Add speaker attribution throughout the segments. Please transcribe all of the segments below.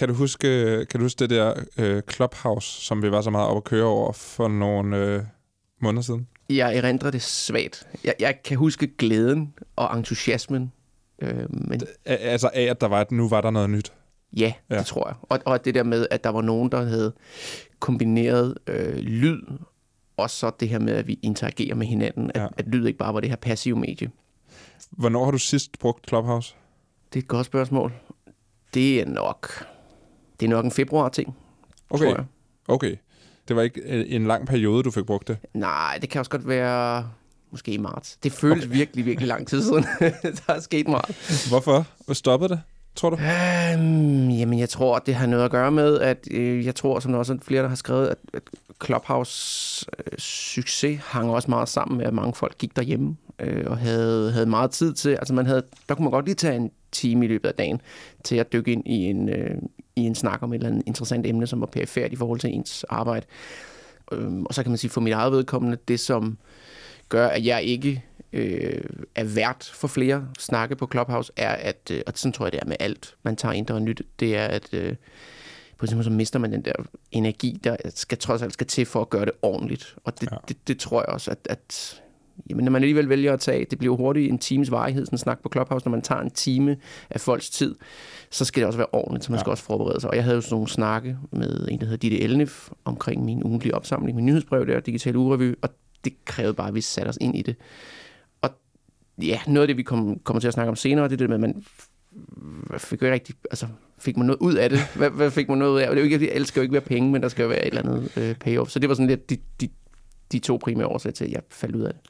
Speaker 1: Kan du huske, kan du huske det der øh, Clubhouse, som vi var så meget op at køre over for nogle øh, måneder siden?
Speaker 2: Jeg erindrer det svagt. Jeg, jeg kan huske glæden og entusiasmen. Øh, men
Speaker 1: altså af, at der var, at nu var der noget nyt.
Speaker 2: ja,
Speaker 1: Ja.
Speaker 2: det tror jeg. Og, og det der med, at der var nogen, der havde kombineret øh, lyd, og så det her med, at vi interagerer med hinanden. At,
Speaker 1: ja.
Speaker 2: at lyd ikke bare var det her passive medie.
Speaker 1: Hvornår har du sidst brugt Clubhouse?
Speaker 2: Det er et godt spørgsmål. Det er nok... Det er nok en februar-ting,
Speaker 1: Okay,
Speaker 2: tror jeg.
Speaker 1: okay. Det var ikke øh, en lang periode, du fik brugt det.
Speaker 2: Nej, det kan også godt være måske i marts. Det føles okay. virkelig, virkelig lang tid siden. der er sket meget.
Speaker 1: Hvorfor? Hvad stoppede det, tror du?
Speaker 2: Øhm, jamen, jeg tror, det har noget at gøre med, at øh, jeg tror, som der også er flere, der har skrevet, at, at Clubhouse øh, succes hang også meget sammen med, at mange folk gik derhjemme øh, og havde, havde meget tid til. Altså, man havde, der kunne man godt lige tage en time i løbet af dagen til at dykke ind i en, øh, i en snak om et eller andet interessant emne, som var perifært i forhold til ens arbejde. Øhm, og så kan man sige, for mit eget vedkommende, det som gør, at jeg ikke øh, er vært for flere snakke på Clubhouse, er, at, øh, og sådan tror jeg, det er med alt, man tager ind, der er nyt, det er, at øh, på eksempel så mister man den der energi, der skal trods alt skal til for at gøre det ordentligt. Og det,
Speaker 1: ja.
Speaker 2: det, det tror jeg også, at, at jamen, når man alligevel vælger at tage, det bliver hurtigt en times varighed, sådan en snak på Clubhouse, når man tager en time af folks tid, så skal det også være ordentligt, så man
Speaker 1: Ja.
Speaker 2: skal også forberede sig. Og jeg havde jo sådan nogle snakke med en, der hedder Ditte Elnef, omkring min ugentlige opsamling, min nyhedsbrev der, Digital Urevy, og det krævede bare, at vi satte os ind i det. Og ja, noget af det, vi kom, kommer til at snakke om senere, det er det med, at man fik jo ikke rigtig, altså, fik man noget ud af det? Hvad, hvad fik man noget ud af? Det er jo ikke, alt skal jo ikke være penge, men der skal jo være et eller andet øh, payoff. Så det var sådan lidt de, de, de to primære årsager til, at jeg faldt ud af det.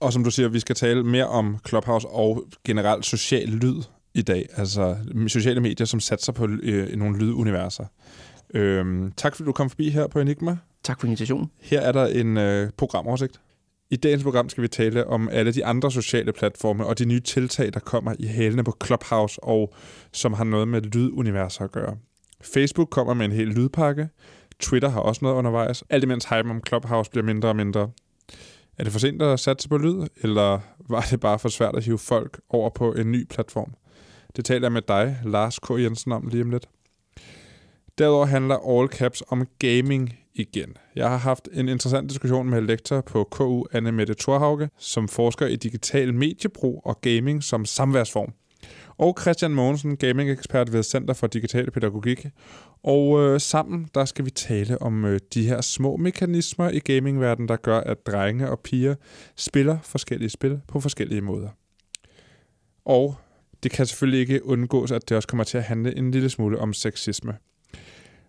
Speaker 1: Og som du siger, vi skal tale mere om Clubhouse og generelt social lyd i dag. Altså sociale medier, som satser på øh, nogle lyduniverser. Øhm, tak fordi du kom forbi her på Enigma.
Speaker 2: Tak for invitationen.
Speaker 1: Her er der en øh, programoversigt. I dagens program skal vi tale om alle de andre sociale platforme og de nye tiltag, der kommer i hælene på Clubhouse, og som har noget med lyduniverser at gøre. Facebook kommer med en hel lydpakke. Twitter har også noget undervejs. Alt imens hypen om Clubhouse bliver mindre og mindre. Er det for sent at satse på lyd, eller var det bare for svært at hive folk over på en ny platform? Det taler jeg med dig, Lars K. Jensen, om lige om lidt. Derudover handler All Caps om gaming igen. Jeg har haft en interessant diskussion med lektor på KU, Anne Mette Thorhauge, som forsker i digital mediebrug og gaming som samværsform. Og Christian Mogensen, gaming-ekspert ved Center for Digital Pædagogik. Og øh, sammen der skal vi tale om øh, de her små mekanismer i gamingverdenen, der gør, at drenge og piger spiller forskellige spil på forskellige måder. Og det kan selvfølgelig ikke undgås, at det også kommer til at handle en lille smule om sexisme.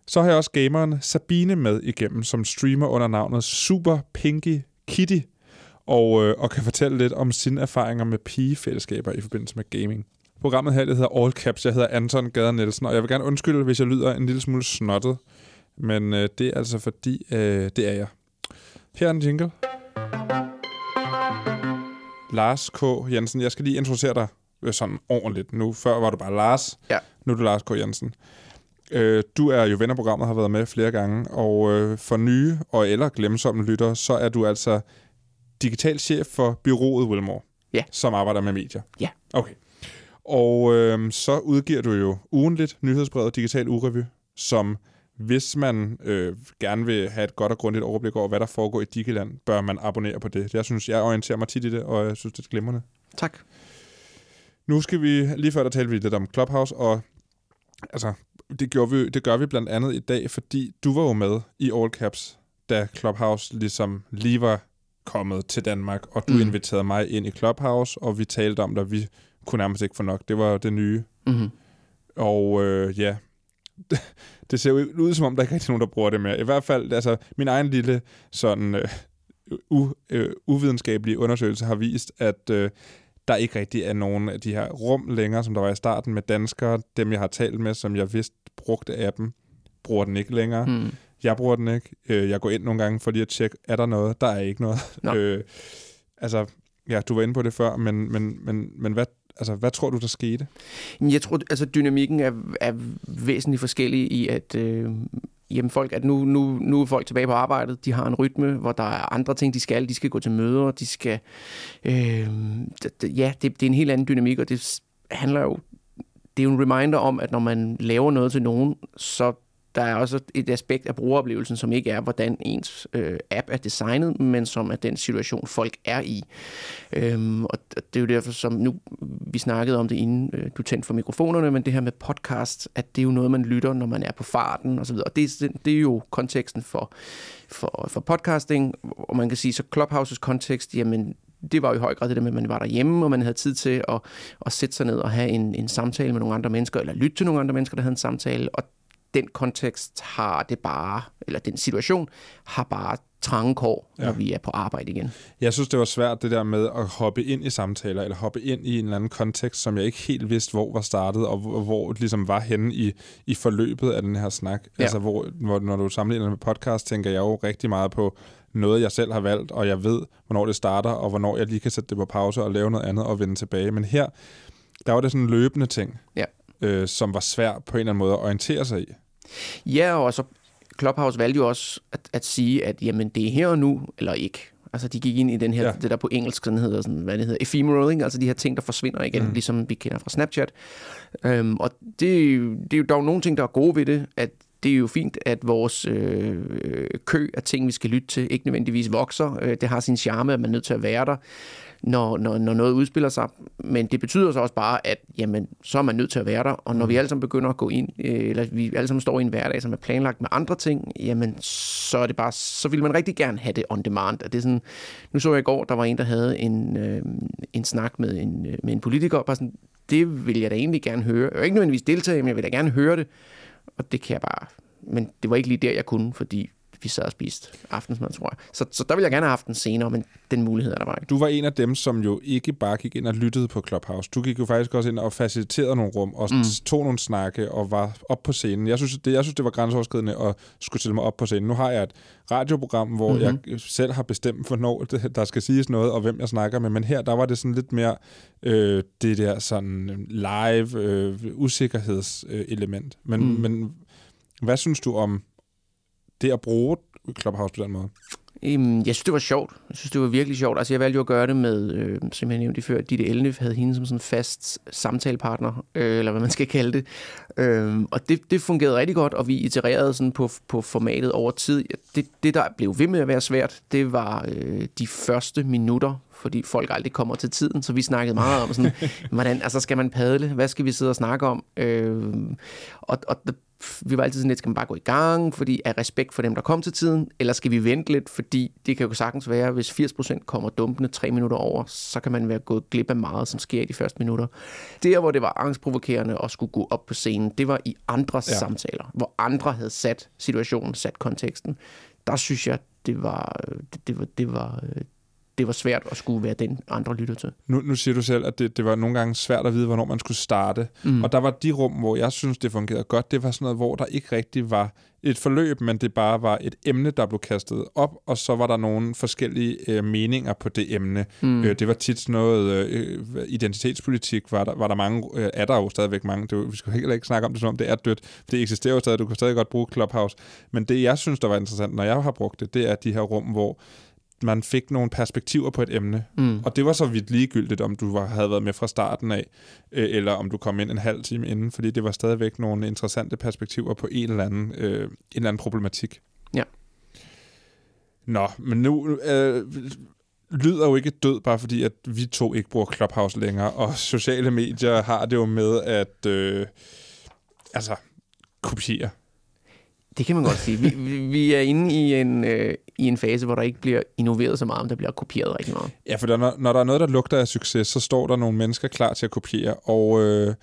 Speaker 1: Så har jeg også gameren Sabine med igennem, som streamer under navnet Super Pinky Kitty, og, øh, og kan fortælle lidt om sine erfaringer med pigefællesskaber i forbindelse med gaming. Programmet her det hedder All Caps. Jeg hedder Anton Gader Nielsen, og jeg vil gerne undskylde, hvis jeg lyder en lille smule snottet. Men øh, det er altså fordi, øh, det er jeg. Her er en jingle. Lars K. Jensen, jeg skal lige introducere dig øh, sådan ordentligt. Nu før var du bare Lars,
Speaker 2: Ja.
Speaker 1: nu er du Lars K. Jensen. Øh, du er jo ven af programmet, har været med flere gange, og øh, for nye og eller glemsomme lyttere, så er du altså digital chef for byrået Wilmore,
Speaker 2: Ja.
Speaker 1: som arbejder med medier.
Speaker 2: Ja.
Speaker 1: Okay. Og øh, så udgiver du jo ugenligt nyhedsbrevet Digital Urevy, som hvis man øh, gerne vil have et godt og grundigt overblik over, hvad der foregår i Digiland, bør man abonnere på det. Jeg synes, jeg orienterer mig tit i det, og jeg synes, det er glimrende.
Speaker 2: Tak.
Speaker 1: Nu skal vi, lige før der talte vi lidt om Clubhouse, og altså, det, gjorde vi, det gør vi blandt andet i dag, fordi du var jo med i All Caps, da Clubhouse ligesom lige var kommet til Danmark, og du mm. Inviterede mig ind i Clubhouse, og vi talte om det, vi kunne nærmest ikke få nok. Det var det nye.
Speaker 2: Mm-hmm.
Speaker 1: Og øh, ja, det ser jo ud som om, der ikke er nogen, der bruger det mere. I hvert fald, altså, min egen lille sådan øh, u, øh, uvidenskabelige undersøgelse har vist, at øh, der ikke rigtig er nogen af de her rum længere, som der var i starten med danskere. Dem, jeg har talt med, som jeg vidste brugte appen, bruger den ikke længere. Mm. Jeg bruger den ikke. Øh, Jeg går ind nogle gange for lige at tjekke, er der noget? Der er ikke noget.
Speaker 2: Nå.
Speaker 1: Øh, altså, ja, du var inde på det før, men, men, men, men hvad, altså, hvad tror du, der skete?
Speaker 2: Jeg tror, altså dynamikken er, er væsentligt forskellig i, at øh, jamen folk, at nu, nu, nu er folk tilbage på arbejdet, de har en rytme, hvor der er andre ting, de skal. De skal gå til møder, de skal... Øh, ja, det, det er en helt anden dynamik, og det handler jo det er jo en reminder om, at når man laver noget til nogen, så der er også et aspekt af brugeroplevelsen, som ikke er, hvordan ens øh, app er designet, men som er den situation, folk er i. Øhm, og det er jo derfor, som nu vi snakkede om det, inden øh, du tændte for mikrofonerne, men det her med podcast, at det er jo noget, man lytter, når man er på farten osv. Og det, det, det er jo konteksten for, for, for podcasting, og man kan sige, så Clubhouses kontekst, jamen det var jo i høj grad det der med, at man var derhjemme, og man havde tid til at, at sætte sig ned og have en, en samtale med nogle andre mennesker, eller lytte til nogle andre mennesker, der havde en samtale, og den kontekst har det bare, eller den situation har bare trange kår, når ja. vi er på arbejde igen.
Speaker 1: Jeg synes, det var svært det der med at hoppe ind i samtaler, eller hoppe ind i en eller anden kontekst, som jeg ikke helt vidste, hvor var startet, og hvor, hvor det ligesom var henne i, i forløbet af den her snak. Ja. Altså, hvor, hvor, når du sammenligner med podcast, tænker jeg jo rigtig meget på noget, jeg selv har valgt, og jeg ved, hvornår det starter, og hvornår jeg lige kan sætte det på pause og lave noget andet og vende tilbage. Men her, der var det sådan en løbende ting. Ja øh, som var svær på en eller anden måde at orientere sig i.
Speaker 2: Ja, og så Clubhouse valgte jo også at, at sige, at jamen, det er her og nu, eller ikke. Altså, de gik ind i den her, ja. det der på engelsk, sådan hedder, sådan, hvad det hedder, ephemeral, ikke? altså de her ting, der forsvinder igen, mm. ligesom vi kender fra Snapchat. Øhm, og det, det er jo dog nogle ting, der er gode ved det, at det er jo fint, at vores øh, kø af ting, vi skal lytte til, ikke nødvendigvis vokser. Øh, det har sin charme, at man er nødt til at være der når, når, når noget udspiller sig. Men det betyder så også bare, at jamen, så er man nødt til at være der. Og når mm. vi alle sammen begynder at gå ind, øh, eller vi alle sammen står i en hverdag, som er planlagt med andre ting, jamen, så er det bare, så vil man rigtig gerne have det on demand. det er sådan, nu så jeg i går, der var en, der havde en, øh, en snak med en, øh, med en politiker, bare sådan, det vil jeg da egentlig gerne høre. Jeg vil ikke nødvendigvis deltage, men jeg vil da gerne høre det. Og det kan jeg bare men det var ikke lige der, jeg kunne, fordi vi sad og spiste aftensmad, tror jeg. Så, så der ville jeg gerne have haft den senere, men den mulighed er der bare ikke.
Speaker 1: Du var en af dem, som jo ikke bare gik ind og lyttede på Clubhouse. Du gik jo faktisk også ind og faciliterede nogle rum, og mm. tog nogle snakke og var op på scenen. Jeg synes, det, jeg synes, det var grænseoverskridende at skulle stille mig op på scenen. Nu har jeg et radioprogram, hvor mm-hmm. jeg selv har bestemt, hvornår der skal siges noget, og hvem jeg snakker med. Men her, der var det sådan lidt mere øh, det der sådan live øh, usikkerhedselement. Men, mm. men hvad synes du om det at bruge Clubhouse på den måde?
Speaker 2: jeg synes, det var sjovt. Jeg synes, det var virkelig sjovt. Altså, jeg valgte jo at gøre det med, øh, som jeg nævnte før, Ditte Elnef havde hende som sådan fast samtalepartner, øh, eller hvad man skal kalde det. Øh, og det, det fungerede rigtig godt, og vi itererede sådan på, på formatet over tid. Det, det, der blev ved med at være svært, det var øh, de første minutter, fordi folk aldrig kommer til tiden, så vi snakkede meget om sådan, hvordan altså skal man padle, hvad skal vi sidde og snakke om? Øh, og, og vi var altid sådan lidt, skal man bare gå i gang, fordi af respekt for dem, der kom til tiden, eller skal vi vente lidt, fordi det kan jo sagtens være, hvis 80% kommer dumpende tre minutter over, så kan man være gået glip af meget, som sker i de første minutter. Der, hvor det var angstprovokerende at skulle gå op på scenen, det var i andres ja. samtaler, hvor andre havde sat situationen, sat konteksten. Der synes jeg, det var, det, det var, det var, det var svært at skulle være den, andre lytter til.
Speaker 1: Nu, nu siger du selv, at det, det var nogle gange svært at vide, hvornår man skulle starte. Mm. Og der var de rum, hvor jeg synes, det fungerede godt. Det var sådan noget, hvor der ikke rigtig var et forløb, men det bare var et emne, der blev kastet op, og så var der nogle forskellige øh, meninger på det emne. Mm. Øh, det var tit sådan noget øh, identitetspolitik, var der, var der mange, øh, er der jo stadigvæk mange, det, vi skal heller ikke snakke om det, som om det er dødt, for det eksisterer jo stadig, du kan stadig godt bruge Clubhouse, men det jeg synes, der var interessant, når jeg har brugt det, det er de her rum, hvor man fik nogle perspektiver på et emne. Mm. Og det var så vidt ligegyldigt, om du var, havde været med fra starten af, øh, eller om du kom ind en halv time inden, fordi det var stadigvæk nogle interessante perspektiver på en eller anden, øh, en eller anden problematik.
Speaker 2: Ja.
Speaker 1: Nå, men nu øh, lyder jo ikke død, bare fordi at vi to ikke bruger Clubhouse længere, og sociale medier har det jo med at øh, altså kopiere
Speaker 2: det kan man godt sige. Vi, vi er inde i en, øh, i en fase, hvor der ikke bliver innoveret så meget, men der bliver kopieret rigtig meget.
Speaker 1: Ja, for der, når, når der er noget, der lugter af succes, så står der nogle mennesker klar til at kopiere, og øh,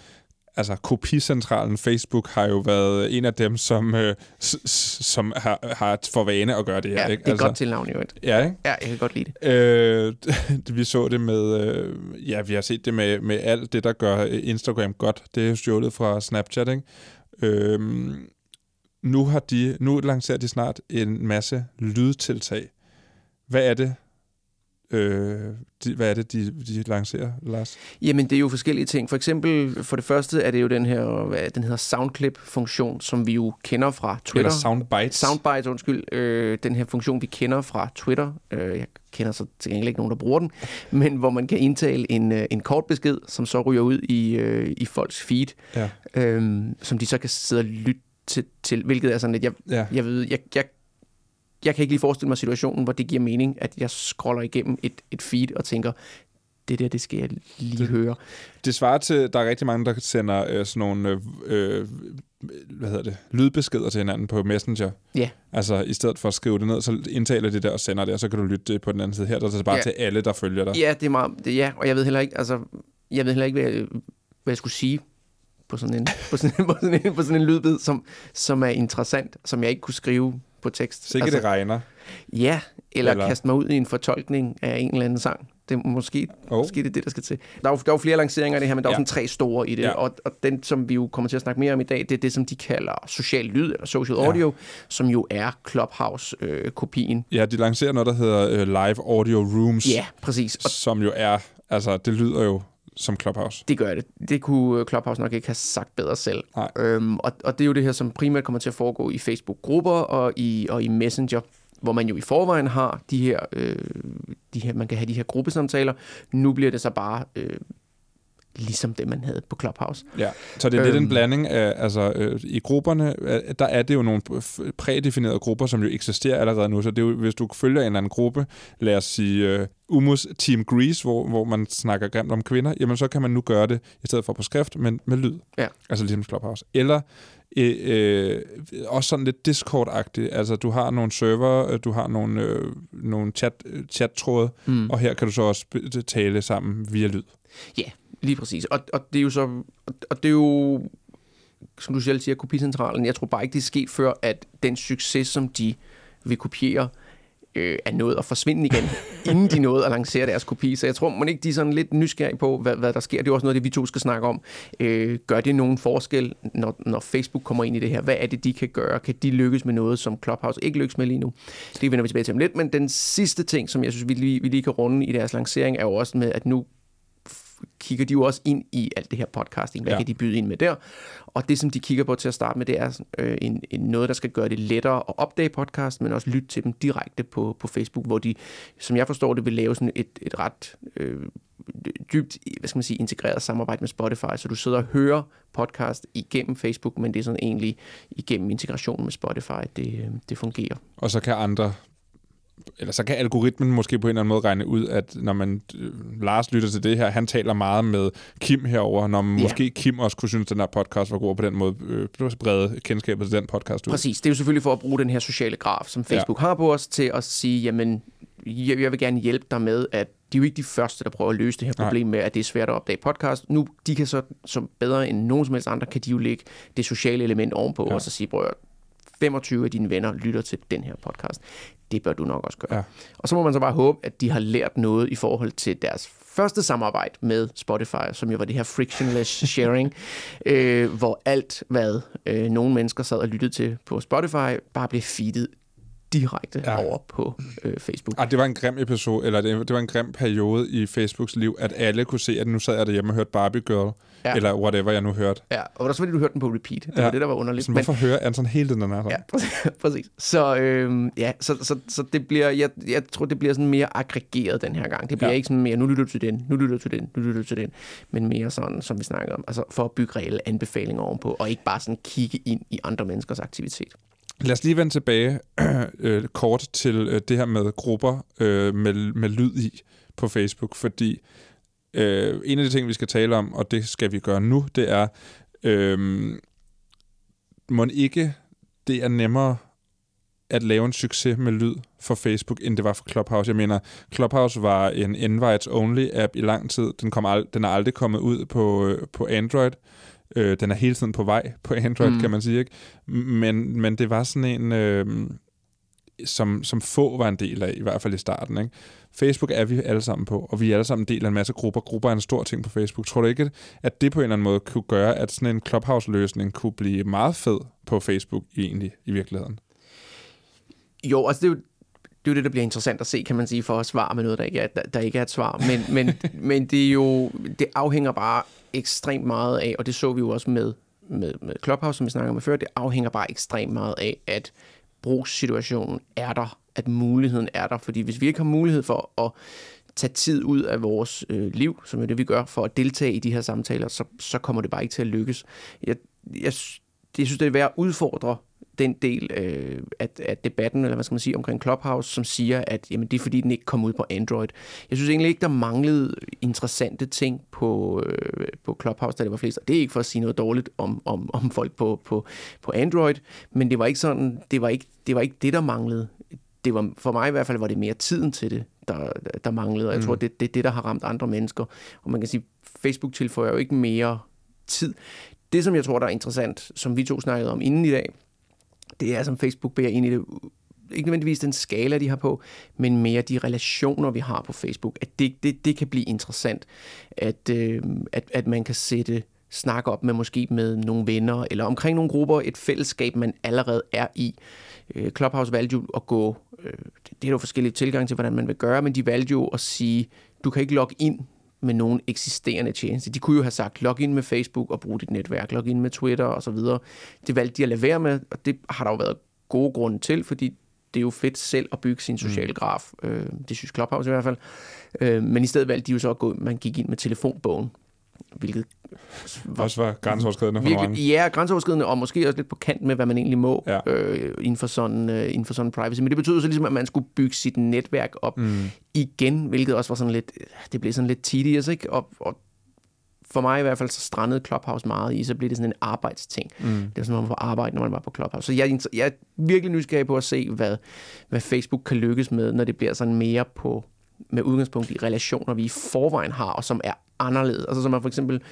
Speaker 1: altså kopicentralen Facebook har jo været en af dem, som, øh, som har, har for vane at gøre det her.
Speaker 2: Ja,
Speaker 1: ikke?
Speaker 2: det er altså, godt tilnavn jo.
Speaker 1: Ja, ikke?
Speaker 2: Ja, jeg kan godt lide det.
Speaker 1: Øh, vi så det med, øh, ja, vi har set det med, med alt det, der gør Instagram godt. Det er jo stjålet fra Snapchat, ikke? Øh, nu, har de, nu lancerer de snart en masse lydtiltag. Hvad er det, Øh, de, hvad er det, de, de lancerer, Lars?
Speaker 2: Jamen, det er jo forskellige ting. For eksempel, for det første er det jo den her, hvad, den hedder Soundclip-funktion, som vi jo kender fra Twitter.
Speaker 1: Eller Soundbites.
Speaker 2: Soundbites, undskyld. Øh, den her funktion, vi kender fra Twitter. Øh, jeg kender så til gengæld ikke nogen, der bruger den. Men hvor man kan indtale en, øh, en kort besked, som så ryger ud i, øh, i folks feed.
Speaker 1: Ja.
Speaker 2: Øh, som de så kan sidde og lytte til, til hvilket er sådan lidt, jeg,
Speaker 1: Ja.
Speaker 2: jeg ved, jeg, jeg, jeg kan ikke lige forestille mig situationen, hvor det giver mening, at jeg scroller igennem et, et feed og tænker, det der, det skal jeg lige
Speaker 1: Det-
Speaker 2: høre.
Speaker 1: Det svarer til, der er rigtig mange, der sender øh, sådan nogle, øh, øh, hvad hedder det, lydbeskeder til hinanden på Messenger.
Speaker 2: Ja.
Speaker 1: Altså, i stedet for at skrive det ned, så indtaler de det og sender det, og så kan du lytte det på den anden side. Her der er det bare
Speaker 2: Ja.
Speaker 1: til alle, der følger dig.
Speaker 2: Ja, det er meget, det, ja, og jeg ved heller ikke, altså, jeg ved heller ikke, hvad jeg, hvad jeg skulle sige på sådan en, på sådan, en- på sådan en, på sådan en lydbid, som, som er interessant, som jeg ikke kunne skrive på tekst.
Speaker 1: Så ikke det regner.
Speaker 2: Ja, eller,
Speaker 1: Eller-
Speaker 2: kaste mig ud i en fortolkning af en eller anden sang. Det er måske,
Speaker 1: Oh.
Speaker 2: måske det er det, der skal til. Der er jo, der er jo flere lanceringer af det her, men der er
Speaker 1: Ja.
Speaker 2: jo sådan tre store i det.
Speaker 1: Ja.
Speaker 2: Ja. Og, og den, som vi jo kommer til at snakke mere om i dag, det er det, som de kalder social lyd, eller social
Speaker 1: Ja.
Speaker 2: audio, som jo er Clubhouse-kopien.
Speaker 1: Ja, de lancerer noget, der hedder øh, Live Audio Rooms,
Speaker 2: ja, præcis. Og
Speaker 1: som jo er, altså, det lyder jo som Clubhouse.
Speaker 2: Det gør det. Det kunne øh, Clubhouse nok ikke have sagt bedre selv.
Speaker 1: Nej.
Speaker 2: Øhm, og, og det er jo det her, som primært kommer til at foregå i Facebook-grupper og i, og i Messenger, hvor man jo i forvejen har de her, øh, de her, man kan have de her gruppesamtaler. Nu bliver det så bare øh, ligesom det, man havde på Clubhouse.
Speaker 1: Ja, så det er øhm. lidt en
Speaker 2: Øhm.
Speaker 1: blanding af, altså øh, i grupperne, øh, der er det jo nogle prædefinerede grupper, som jo eksisterer allerede nu, så det er jo, hvis du følger en eller anden gruppe, lad os sige øh, Umus Team Grease, hvor, hvor man snakker grimt om kvinder, jamen så kan man nu gøre det, i stedet for på skrift, men med lyd.
Speaker 2: Ja.
Speaker 1: Altså ligesom Clubhouse. Eller øh, øh, også sådan lidt Discord-agtigt, altså du har nogle server, øh, du har nogle, øh, nogle chat, øh, chat-tråde,
Speaker 2: Mm.
Speaker 1: og her kan du så også tale sammen via lyd.
Speaker 2: Lige præcis. Og, og det er jo så... Og, det er jo som du selv siger, kopicentralen. Jeg tror bare ikke, det er sket før, at den succes, som de vil kopiere, øh, er nået at forsvinde igen, inden de nåede at lancere deres kopi. Så jeg tror man ikke, de er sådan lidt nysgerrige på, hvad, hvad der sker. Det er også noget, det vi to skal snakke om. Øh, gør det nogen forskel, når, når Facebook kommer ind i det her? Hvad er det, de kan gøre? Kan de lykkes med noget, som Clubhouse ikke lykkes med lige nu? Det vender vi tilbage til om lidt. Men den sidste ting, som jeg synes, vi lige, vi lige kan runde i deres lancering, er jo også med, at nu kigger de jo også ind i alt det her podcasting. Hvad
Speaker 1: Ja.
Speaker 2: kan de byde ind med der? Og det, som de kigger på til at starte med, det er øh, en, en noget, der skal gøre det lettere at opdage podcast, men også lytte til dem direkte på, på Facebook, hvor de, som jeg forstår det, vil lave sådan et, et ret øh, dybt, hvad skal man sige, integreret samarbejde med Spotify, så du sidder og hører podcast igennem Facebook, men det er sådan egentlig igennem integrationen med Spotify, det, øh, det fungerer.
Speaker 1: Og så kan andre, eller så kan algoritmen måske på en eller anden måde regne ud, at når man, øh, Lars lytter til det her, han taler meget med Kim herover, når man
Speaker 2: Ja.
Speaker 1: måske Kim også kunne synes, at den her podcast var god, og på den måde øh, brede kendskabet til den podcast ud.
Speaker 2: Præcis. Det er jo selvfølgelig for at bruge den her sociale graf, som Facebook ja. har på os, til at sige, jamen, jeg, jeg vil gerne hjælpe dig med, at de er jo ikke de første, der prøver at løse det her
Speaker 1: Nej.
Speaker 2: problem med, at det er svært at opdage podcast. Nu, de kan så, som bedre end nogen som helst andre, kan de jo lægge det sociale element ovenpå,
Speaker 1: Ja.
Speaker 2: og så sige, prøv at 25 af dine venner lytter til den her podcast. Det bør du nok også gøre.
Speaker 1: Ja.
Speaker 2: Og så må man så bare håbe, at de har lært noget i forhold til deres første samarbejde med Spotify, som jo var det her frictionless sharing, øh, hvor alt, hvad øh, nogle mennesker sad og lyttede til på Spotify, bare blev feedet direkte
Speaker 1: Ja.
Speaker 2: over på øh, Facebook.
Speaker 1: Ah, det var en grim episode, eller det, det var en grim periode i Facebooks liv, at alle kunne se, at nu sad jeg derhjemme og hørte Barbie Girl, ja. Eller whatever jeg nu hørte.
Speaker 2: Ja, og så fordi, du hørte den på repeat. Det
Speaker 1: Ja.
Speaker 2: var det, der var underligt.
Speaker 1: Så hvorfor hører Anton hele den her?
Speaker 2: Ja, præcis. præcis. Så, øhm, ja, så, så, så det bliver, jeg, jeg tror, det bliver sådan mere aggregeret den her gang. Det bliver
Speaker 1: Ja.
Speaker 2: ja. ikke sådan mere, nu lytter du til den, nu lytter du til den, nu lytter du til den, men mere sådan, som vi snakkede om, altså for at bygge reelle anbefalinger ovenpå, og ikke bare sådan kigge ind i andre menneskers aktivitet.
Speaker 1: Lad os lige vende tilbage øh, kort til øh, det her med grupper øh, med, med lyd i på Facebook, fordi øh, en af de ting, vi skal tale om, og det skal vi gøre nu, det er, øh, må ikke det er nemmere at lave en succes med lyd for Facebook, end det var for Clubhouse. Jeg mener, Clubhouse var en invites-only-app i lang tid. Den, kom ald- den er aldrig kommet ud på, øh, på Android. Øh, den er hele tiden på vej på Android, mm. Kan man sige. Ikke? Men, men det var sådan en, øh, som, som få var en del af, i hvert fald i starten. Ikke? Facebook er vi alle sammen på, og vi er alle sammen en del af en masse grupper. Grupper er en stor ting på Facebook. Tror du ikke, at det på en eller anden måde kunne gøre, at sådan en Clubhouse-løsning kunne blive meget fed på Facebook egentlig, i virkeligheden?
Speaker 2: Jo, altså det er jo, det er jo det, der bliver interessant at se, kan man sige, for at svare med noget, der ikke er, der, der ikke er et svar. Men, men, men det er jo, det afhænger bare ekstremt meget af, og det så vi jo også med, med, med Clubhouse, som vi snakker om før, det afhænger bare ekstremt meget af, at brugssituationen er der, at muligheden er der. Fordi hvis vi ikke har mulighed for at tage tid ud af vores øh, liv, som er det, vi gør, for at deltage i de her samtaler, så, så kommer det bare ikke til at lykkes. Jeg, jeg, jeg synes, det er værd at udfordre den del øh, af, af debatten, eller hvad skal man sige, omkring Clubhouse, som siger, at jamen, det er fordi, den ikke kom ud på Android. Jeg synes egentlig ikke, der manglede interessante ting på, øh, på Clubhouse, da det var flest. Og det er ikke for at sige noget dårligt om, om, om folk på, på, på Android, men det var ikke sådan, det var ikke det, var ikke det der manglede. Det var, for mig i hvert fald var det mere tiden til det, der, der manglede. Og jeg mm. tror, det, det er det, der har ramt andre mennesker. Og man kan sige, Facebook tilføjer jo ikke mere tid. Det, som jeg tror, der er interessant, som vi to snakkede om inden i dag, det er, som Facebook bærer ind i det, ikke nødvendigvis den skala, de har på, men mere de relationer, vi har på Facebook. At det, det, det kan blive interessant, at, øh, at, at man kan sætte snakke op med måske med nogle venner, eller omkring nogle grupper, et fællesskab, man allerede er i. Øh, Clubhouse valgte jo at gå, øh, det er jo forskellige tilgang til, hvordan man vil gøre, men de valgte jo at sige, du kan ikke logge ind med nogen eksisterende tjeneste. De kunne jo have sagt, log ind med Facebook og brug dit netværk, log ind med Twitter og så videre. Det valgte de at lade være med, og det har der jo været gode grunde til, fordi det er jo fedt selv at bygge sin sociale mm. graf. Øh, det synes Clubhouse i hvert fald. Øh, men i stedet valgte de jo så at gå, man gik ind med telefonbogen hvilket
Speaker 1: var, også var grænseoverskridende for virkelig,
Speaker 2: Ja, grænseoverskridende, og måske også lidt på kant med, hvad man egentlig må ja. øh, inden, for sådan, øh, inden for sådan privacy. Men det betød så ligesom, at man skulle bygge sit netværk op mm. igen, hvilket også var sådan lidt, det blev sådan lidt tedious, ikke? Og, og for mig i hvert fald, så strandede Clubhouse meget i, så blev det sådan en arbejdsting. Mm. Det var sådan, man var arbejde, når man var på Clubhouse. Så jeg, jeg er virkelig nysgerrig på at se, hvad, hvad Facebook kan lykkes med, når det bliver sådan mere på med udgangspunkt i relationer, vi i forvejen har, og som er anderledes. Altså som man for eksempel,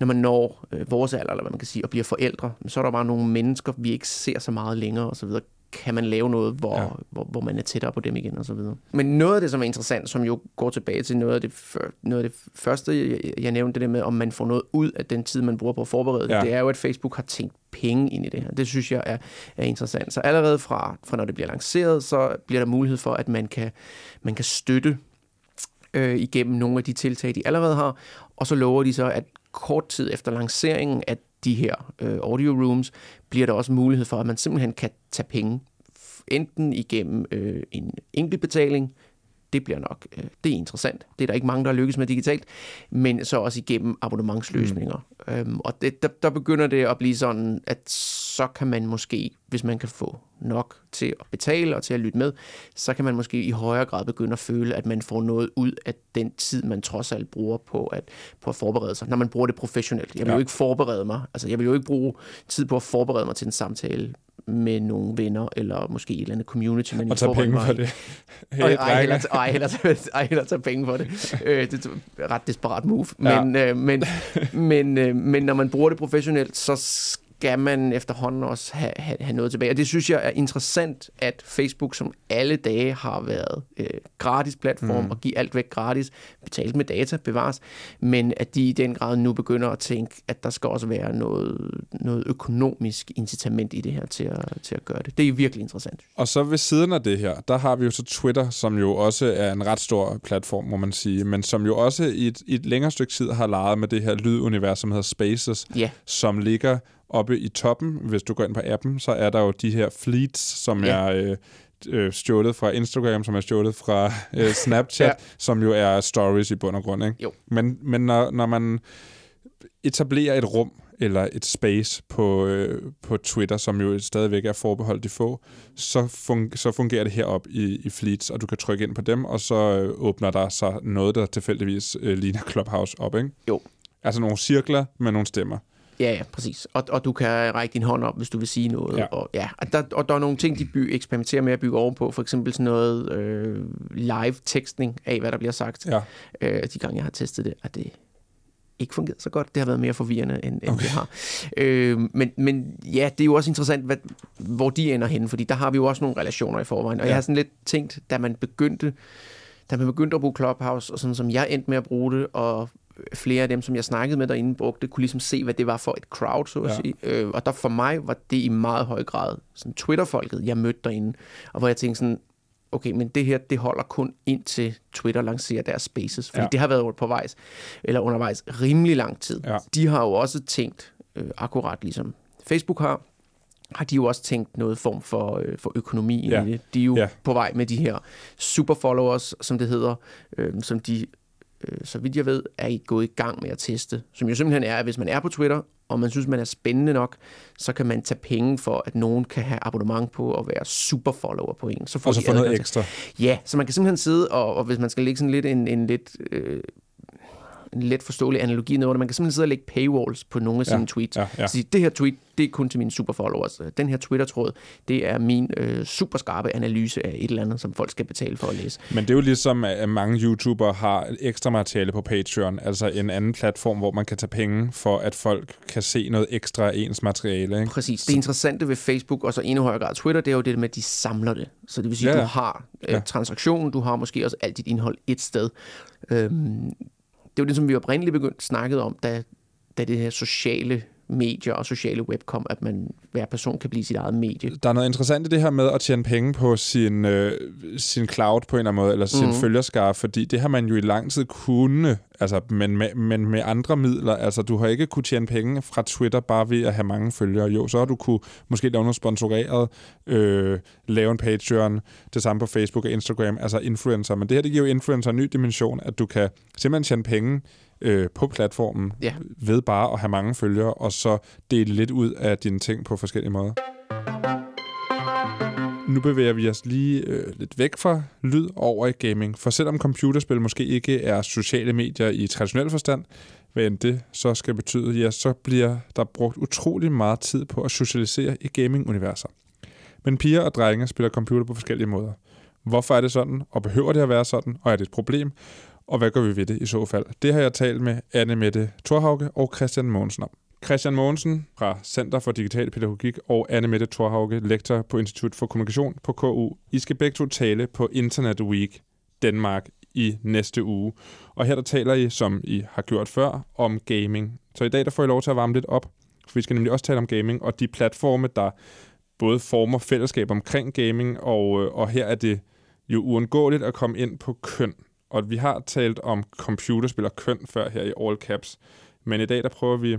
Speaker 2: når man når øh, vores alder, eller hvad man kan sige, og bliver forældre, så er der bare nogle mennesker, vi ikke ser så meget længere, og så videre. Kan man lave noget, hvor, ja. hvor, hvor man er tættere på dem igen, og så videre. Men noget af det, som er interessant, som jo går tilbage til noget af det, før, noget af det første, jeg, jeg nævnte, det der med, om man får noget ud af den tid, man bruger på at forberede ja. det, det er jo, at Facebook har tænkt penge ind i det her. Det synes jeg er, er interessant. Så allerede fra, fra når det bliver lanceret, så bliver der mulighed for, at man kan, man kan støtte øh, igennem nogle af de tiltag, de allerede har, og så lover de så, at kort tid efter lanceringen af de her øh, audio rooms, bliver der også mulighed for, at man simpelthen kan tage penge, enten igennem øh, en enkelt betaling, det bliver nok, øh, det er interessant. Det er der ikke mange, der lykkes med digitalt, men så også igennem abonnementsløsninger. Mm. Øhm, og det, der, der begynder det at blive sådan, at så kan man måske, hvis man kan få nok til at betale og til at lytte med, så kan man måske i højere grad begynde at føle, at man får noget ud af den tid, man trods alt bruger på at, på at forberede sig, når man bruger det professionelt. Jeg vil ja. jo ikke forberede mig, altså jeg vil jo ikke bruge tid på at forberede mig til en samtale med nogle venner, eller måske et eller andet community.
Speaker 1: Men og tage penge for det.
Speaker 2: Hey, og, ej, heller, ej, heller, ej, heller tage penge for det. Øh, det er et ret desperat move. Men, ja. øh, men, men, øh, men når man bruger det professionelt, så skal man efterhånden også have, have, have noget tilbage. Og det synes jeg er interessant, at Facebook som alle dage har været øh, gratis platform mm. og give alt væk gratis, betalt med data, bevares, men at de i den grad nu begynder at tænke, at der skal også være noget, noget økonomisk incitament i det her til at, til at gøre det. Det er virkelig interessant.
Speaker 1: Og så ved siden af det her, der har vi jo så Twitter, som jo også er en ret stor platform, må man sige, men som jo også i et, i et længere stykke tid har leget med det her lydunivers, som hedder Spaces,
Speaker 2: ja.
Speaker 1: som ligger oppe i toppen, hvis du går ind på appen, så er der jo de her fleets, som ja. er øh, øh, stjålet fra Instagram, som er stjålet fra øh, Snapchat, ja. som jo er stories i bund og grund. Ikke?
Speaker 2: Jo.
Speaker 1: Men, men når, når man etablerer et rum, eller et space på, øh, på Twitter, som jo stadigvæk er forbeholdt de få, så, fun- så fungerer det herop i, i Fleets, og du kan trykke ind på dem, og så øh, åbner der sig noget, der tilfældigvis øh, ligner Clubhouse op, ikke?
Speaker 2: Jo.
Speaker 1: Altså nogle cirkler med nogle stemmer.
Speaker 2: Ja, ja, præcis. Og, og du kan række din hånd op, hvis du vil sige noget. Ja. Og, ja, og, der, og der er nogle ting, de by, eksperimenterer med at bygge ovenpå. For eksempel sådan noget øh, live-tekstning af, hvad der bliver sagt.
Speaker 1: Ja.
Speaker 2: Øh, de gange, jeg har testet det, at det ikke fungeret så godt. Det har været mere forvirrende, end, end okay. det har. Øh, men, men ja, det er jo også interessant, hvad, hvor de ender henne, fordi der har vi jo også nogle relationer i forvejen. Og ja. jeg har sådan lidt tænkt, da man begyndte da man begyndte at bruge Clubhouse, og sådan som jeg endte med at bruge det, og flere af dem, som jeg snakkede med derinde, brugte, kunne ligesom se, hvad det var for et crowd, så at ja. sige. Øh, og der for mig var det i meget høj grad sådan Twitter-folket, jeg mødte derinde, og hvor jeg tænkte sådan, okay, men det her, det holder kun indtil Twitter lancerer deres spaces, fordi
Speaker 1: Ja.
Speaker 2: det har været på vejs, eller undervejs rimelig lang tid.
Speaker 1: Ja.
Speaker 2: De har jo også tænkt, øh, akkurat ligesom Facebook har, har de jo også tænkt noget form for, øh, for økonomi
Speaker 1: Ja.
Speaker 2: i det. De er jo
Speaker 1: Ja.
Speaker 2: på vej med de her super followers, som det hedder, øh, som de, øh, så vidt jeg ved, er I gået i gang med at teste. Som jo simpelthen er, at hvis man er på Twitter, og man synes, man er spændende nok, så kan man tage penge for, at nogen kan have abonnement på at være super follower på en. Så får
Speaker 1: Og så få noget ekstra.
Speaker 2: Ja, så man kan simpelthen sidde, og, og hvis man skal lægge sådan lidt en, en lidt... Øh, en let forståelig analogi ned. Man kan simpelthen sidde og lægge paywalls på nogle af
Speaker 1: Ja,
Speaker 2: sine tweets.
Speaker 1: ja, ja.
Speaker 2: Så sige, det her tweet, det er kun til mine superfollowers. Den her Twitter-tråd, det er min øh, super skarpe analyse af et eller andet, som folk skal betale for at læse.
Speaker 1: Men det er jo ligesom, at mange YouTubere har ekstra materiale på Patreon, altså en anden platform, hvor man kan tage penge for, at folk kan se noget ekstra af ens materiale. Ikke?
Speaker 2: Præcis. Det interessante ved Facebook, og så endnu højere grad Twitter, det er jo det med, at de samler det. Så det vil sige, at
Speaker 1: ja.
Speaker 2: du har øh, transaktionen, du har måske også alt dit indhold et sted. Øhm, det var det, som vi oprindeligt begyndte snakket om, da, da det her sociale medier og sociale web kom, at man hver person kan blive sit eget medie.
Speaker 1: Der er noget interessant i det her med at tjene penge på sin, øh, sin cloud på en eller anden måde, eller sin mm. følgerskare, fordi det har man jo i lang tid kunne, altså, men, med, men med andre midler. Altså, du har ikke kunne tjene penge fra Twitter bare ved at have mange følgere. Jo, så har du kunne måske lave noget sponsoreret, øh, lave en Patreon, det samme på Facebook og Instagram, altså influencer. Men det her, det giver jo influencer en ny dimension, at du kan simpelthen tjene penge øh, på platformen
Speaker 2: Ja.
Speaker 1: ved bare at have mange følgere, og så dele lidt ud af dine ting på forskellige måder. Nu bevæger vi os lige øh, lidt væk fra lyd over i gaming. For selvom computerspil måske ikke er sociale medier i traditionel forstand, hvad end det så skal betyde, ja, så bliver der brugt utrolig meget tid på at socialisere i gaming-universer. Men piger og drenge spiller computer på forskellige måder. Hvorfor er det sådan, og behøver det at være sådan, og er det et problem? Og hvad gør vi ved det i så fald? Det har jeg talt med Anne Mette Thorhauge og Christian Mogensen om. Christian Mogensen fra Center for Digital Pædagogik og Anne Mette Thorhauge, lektor på Institut for Kommunikation på KU. I skal begge to tale på Internet Week Danmark i næste uge. Og her der taler I, som I har gjort før, om gaming. Så i dag der får I lov til at varme lidt op, for vi skal nemlig også tale om gaming og de platforme, der både former fællesskab omkring gaming, og, øh, og her er det jo uundgåeligt at komme ind på køn. Og vi har talt om computerspil og køn før her i All Caps. Men i dag der prøver vi,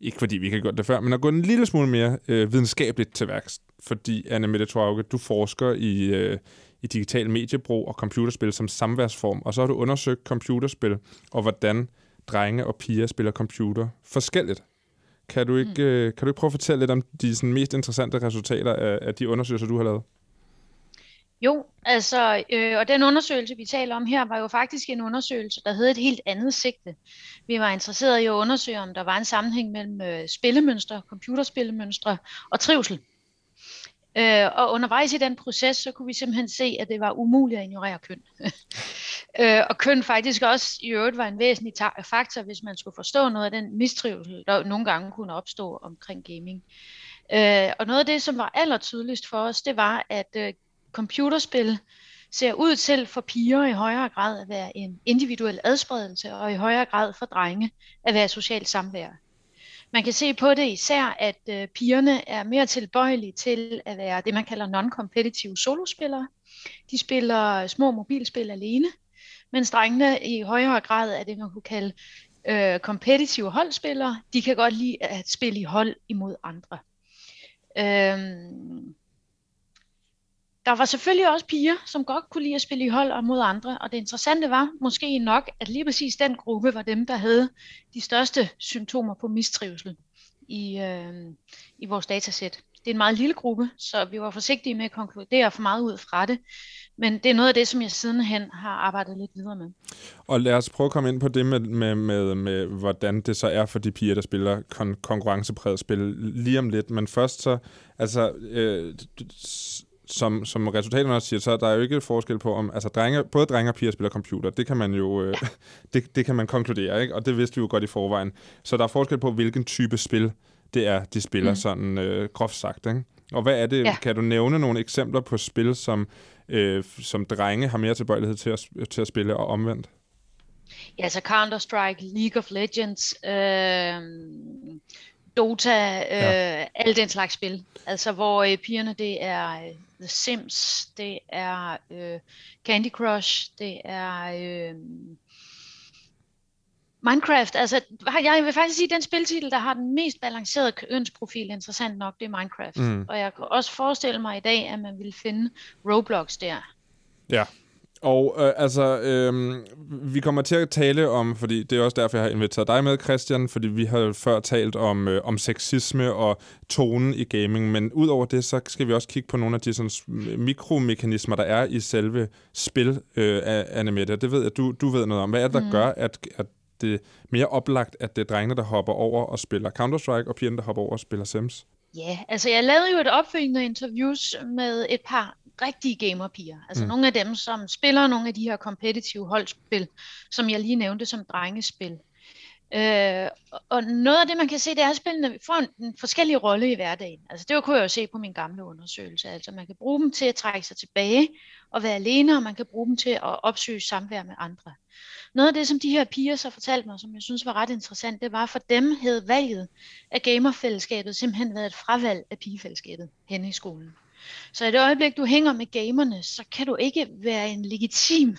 Speaker 1: ikke fordi vi ikke har gjort det før, men at gå en lille smule mere øh, videnskabeligt til værks. Fordi, Anne Mette Trauke, du forsker i, øh, i digital mediebrug og computerspil som samværsform, og så har du undersøgt computerspil, og hvordan drenge og piger spiller computer forskelligt. Kan du ikke, mm. øh, kan du ikke prøve at fortælle lidt om de sådan, mest interessante resultater af, af de undersøgelser, du har lavet?
Speaker 3: Jo, altså, øh, og den undersøgelse, vi taler om her, var jo faktisk en undersøgelse, der havde et helt andet sigte. Vi var interesseret i at undersøge, om der var en sammenhæng mellem øh, spillemønstre, computerspillemønstre og trivsel. Øh, og undervejs i den proces, så kunne vi simpelthen se, at det var umuligt at ignorere køn. øh, og køn faktisk også i øvrigt var en væsentlig ta- faktor, hvis man skulle forstå noget af den mistrivsel, der nogle gange kunne opstå omkring gaming. Øh, og noget af det, som var allertydeligst for os, det var, at øh, computerspil ser ud til for piger i højere grad at være en individuel adspredelse, og i højere grad for drenge at være socialt samvær. Man kan se på det især, at øh, pigerne er mere tilbøjelige til at være det, man kalder non-competitive solospillere. De spiller små mobilspil alene, mens drengene i højere grad er det, man kunne kalde øh, competitive holdspillere. De kan godt lide at spille i hold imod andre. Øhm, der var selvfølgelig også piger, som godt kunne lide at spille i hold og mod andre, og det interessante var måske nok, at lige præcis den gruppe var dem, der havde de største symptomer på mistrivsel i, øh, i vores datasæt. Det er en meget lille gruppe, så vi var forsigtige med at konkludere for meget ud fra det, men det er noget af det, som jeg sidenhen har arbejdet lidt videre med.
Speaker 1: Og lad os prøve at komme ind på det med, med, med, med hvordan det så er for de piger, der spiller kon- konkurrencepræget spil lige om lidt. Men først så, altså, øh, som, som resultaterne også siger, så er der jo ikke forskel på, om altså drenge, både drenge og piger spiller computer. Det kan man jo øh, det, det kan man konkludere, ikke? og det vidste vi jo godt i forvejen. Så der er forskel på, hvilken type spil det er, de spiller, mm. sådan øh, groft sagt. Ikke? Og hvad er det, ja. kan du nævne nogle eksempler på spil, som, øh, som drenge har mere tilbøjelighed til at, til at spille, og omvendt?
Speaker 3: Ja, så Counter-Strike, League of Legends, øh, Dota, øh, ja. alle den slags spil. Altså hvor øh, pigerne det er øh, The Sims, det er øh, Candy Crush, det er øh, Minecraft. Altså jeg vil faktisk sige, at den spiltitel, der har den mest balancerede kønsprofil, interessant nok, det er Minecraft. Mm. Og jeg kan også forestille mig i dag, at man vil finde Roblox der.
Speaker 1: Ja, og øh, altså, øh, vi kommer til at tale om, fordi det er også derfor, jeg har inviteret dig med, Christian, fordi vi har før talt om, øh, om sexisme og tonen i gaming, men udover det, så skal vi også kigge på nogle af de sådan, mikromekanismer, der er i selve spil øh, af animated. Det ved jeg, du, du ved noget om. Hvad er det, der mm. gør, at, at det er mere oplagt, at det er drengene, der hopper over og spiller Counter-Strike, og pigerne, der hopper over og spiller Sims?
Speaker 3: Ja, altså jeg lavede jo et opfølgende interviews med et par rigtige gamerpiger. Altså mm. nogle af dem, som spiller nogle af de her competitive holdspil, som jeg lige nævnte som drengespil. Øh, og noget af det, man kan se, det er, at spillene får en, en forskellig rolle i hverdagen. Altså det kunne jeg jo se på min gamle undersøgelse. Altså man kan bruge dem til at trække sig tilbage og være alene, og man kan bruge dem til at opsøge samvær med andre. Noget af det, som de her piger så fortalte mig, som jeg synes var ret interessant, det var, at for dem havde valget af gamerfællesskabet simpelthen været et fravalg af pigefællesskabet henne i skolen. Så i det øjeblik, du hænger med gamerne, så kan du ikke være en legitim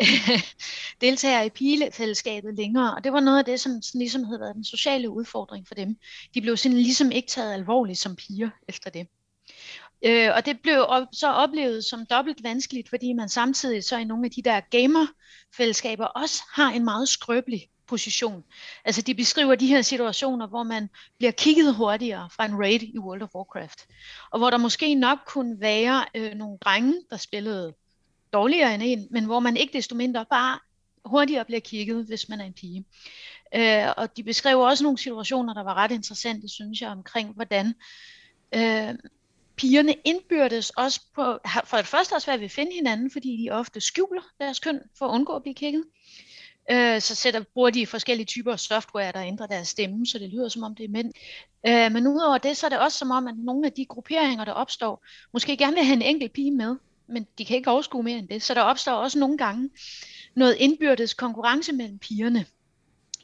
Speaker 3: øh, deltager i pilefællesskabet længere. Og det var noget af det, som ligesom havde været den sociale udfordring for dem. De blev sådan ligesom ikke taget alvorligt som piger efter det. Øh, og det blev op, så oplevet som dobbelt vanskeligt, fordi man samtidig så i nogle af de der gamerfællesskaber også har en meget skrøbelig position. Altså de beskriver de her situationer, hvor man bliver kigget hurtigere fra en raid i World of Warcraft. Og hvor der måske nok kunne være øh, nogle drenge, der spillede dårligere end en, men hvor man ikke desto mindre bare hurtigere bliver kigget, hvis man er en pige. Øh, og de beskriver også nogle situationer, der var ret interessante, synes jeg, omkring hvordan øh, pigerne indbyrdes også på, for det første også svært ved at finde hinanden, fordi de ofte skjuler deres køn for at undgå at blive kigget. Øh, så sætter, bruger de forskellige typer af software, der ændrer deres stemme, så det lyder som om det er mænd. Øh, men udover det, så er det også som om, at nogle af de grupperinger, der opstår, måske gerne vil have en enkelt pige med, men de kan ikke overskue mere end det. Så der opstår også nogle gange noget indbyrdes konkurrence mellem pigerne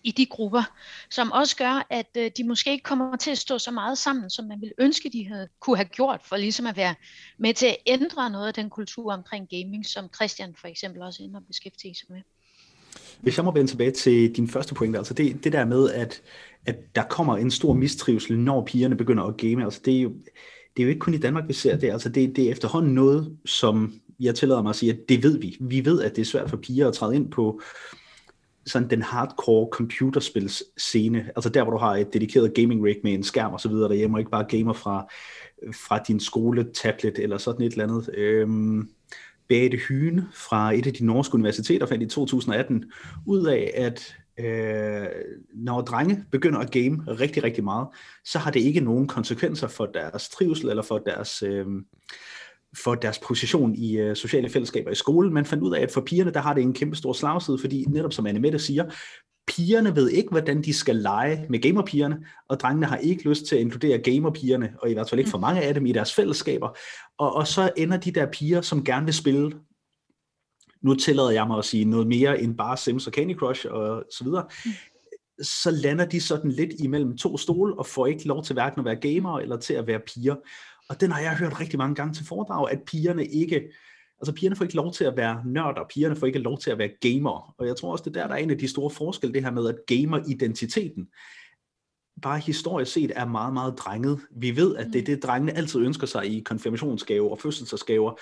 Speaker 3: i de grupper, som også gør, at øh, de måske ikke kommer til at stå så meget sammen, som man ville ønske, de havde, kunne have gjort, for ligesom at være med til at ændre noget af den kultur omkring gaming, som Christian for eksempel også ender at beskæftige sig med.
Speaker 4: Hvis jeg må vende tilbage til din første pointe, altså det, det der med, at, at der kommer en stor mistrivsel, når pigerne begynder at game, altså det er jo, det er jo ikke kun i Danmark, vi ser det, altså det, det er efterhånden noget, som jeg tillader mig at sige, at det ved vi. Vi ved, at det er svært for piger at træde ind på sådan den hardcore computerspils scene, altså der, hvor du har et dedikeret gaming rig med en skærm og så videre derhjemme, og ikke bare gamer fra, fra din skole, tablet eller sådan et eller andet. Øhm, Beate Hyne fra et af de norske universiteter fandt i 2018 ud af, at øh, når drenge begynder at game rigtig, rigtig meget, så har det ikke nogen konsekvenser for deres trivsel eller for deres, øh, for deres position i øh, sociale fællesskaber i skolen. Man fandt ud af, at for pigerne, der har det en kæmpe stor slagside, fordi netop som Anne Mette siger, pigerne ved ikke, hvordan de skal lege med gamerpigerne, og drengene har ikke lyst til at inkludere gamerpigerne, og i hvert fald ikke for mm. mange af dem i deres fællesskaber. Og, og så ender de der piger, som gerne vil spille, nu tillader jeg mig at sige noget mere end bare Sims og Candy Crush og så videre, mm. så lander de sådan lidt imellem to stole, og får ikke lov til hverken at være gamer eller til at være piger. Og den har jeg hørt rigtig mange gange til foredrag, at pigerne ikke Altså pigerne får ikke lov til at være nørder, pigerne får ikke lov til at være gamer. Og jeg tror også, det der, der er en af de store forskelle, det her med, at gamer-identiteten, bare historisk set er meget, meget drenget. Vi ved, at det er det, drengene altid ønsker sig i konfirmationsgaver og fødselsdagsgaver.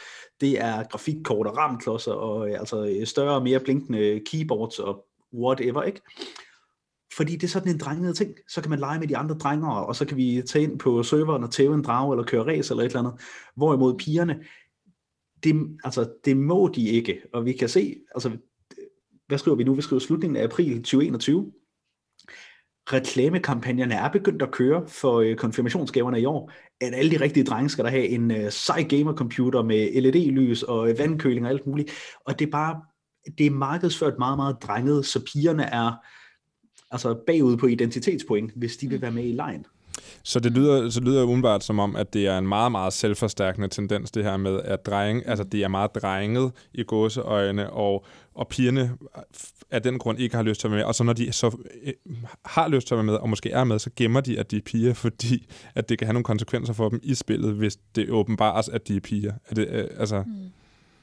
Speaker 4: Det er grafikkort og ramklodser og altså større og mere blinkende keyboards og whatever, ikke? Fordi det er sådan en drenget ting. Så kan man lege med de andre drenger, og så kan vi tage ind på serveren og tæve en drage, eller køre race, eller et eller andet. Hvorimod pigerne, det, altså, det må de ikke. Og vi kan se, altså, hvad skriver vi nu? Vi skriver slutningen af april 2021. Reklamekampagnerne er begyndt at køre for øh, konfirmationsgaverne i år, at alle de rigtige drenge skal der have en øh, sej gamercomputer med LED-lys og vandkøling og alt muligt. Og det er bare, det er markedsført meget, meget drenget, så pigerne er altså bagud på identitetspoint, hvis de vil være med i lejen.
Speaker 1: Så det lyder, så lyder umiddelbart som om, at det er en meget, meget selvforstærkende tendens, det her med, at drenge, altså det er meget drenget i gåseøjne, og, og pigerne af den grund ikke har lyst til at være med. Og så når de så øh, har lyst til at være med, og måske er med, så gemmer de, at de er piger, fordi at det kan have nogle konsekvenser for dem i spillet, hvis det åbenbares, at de er piger. Er det, øh, altså... Mm.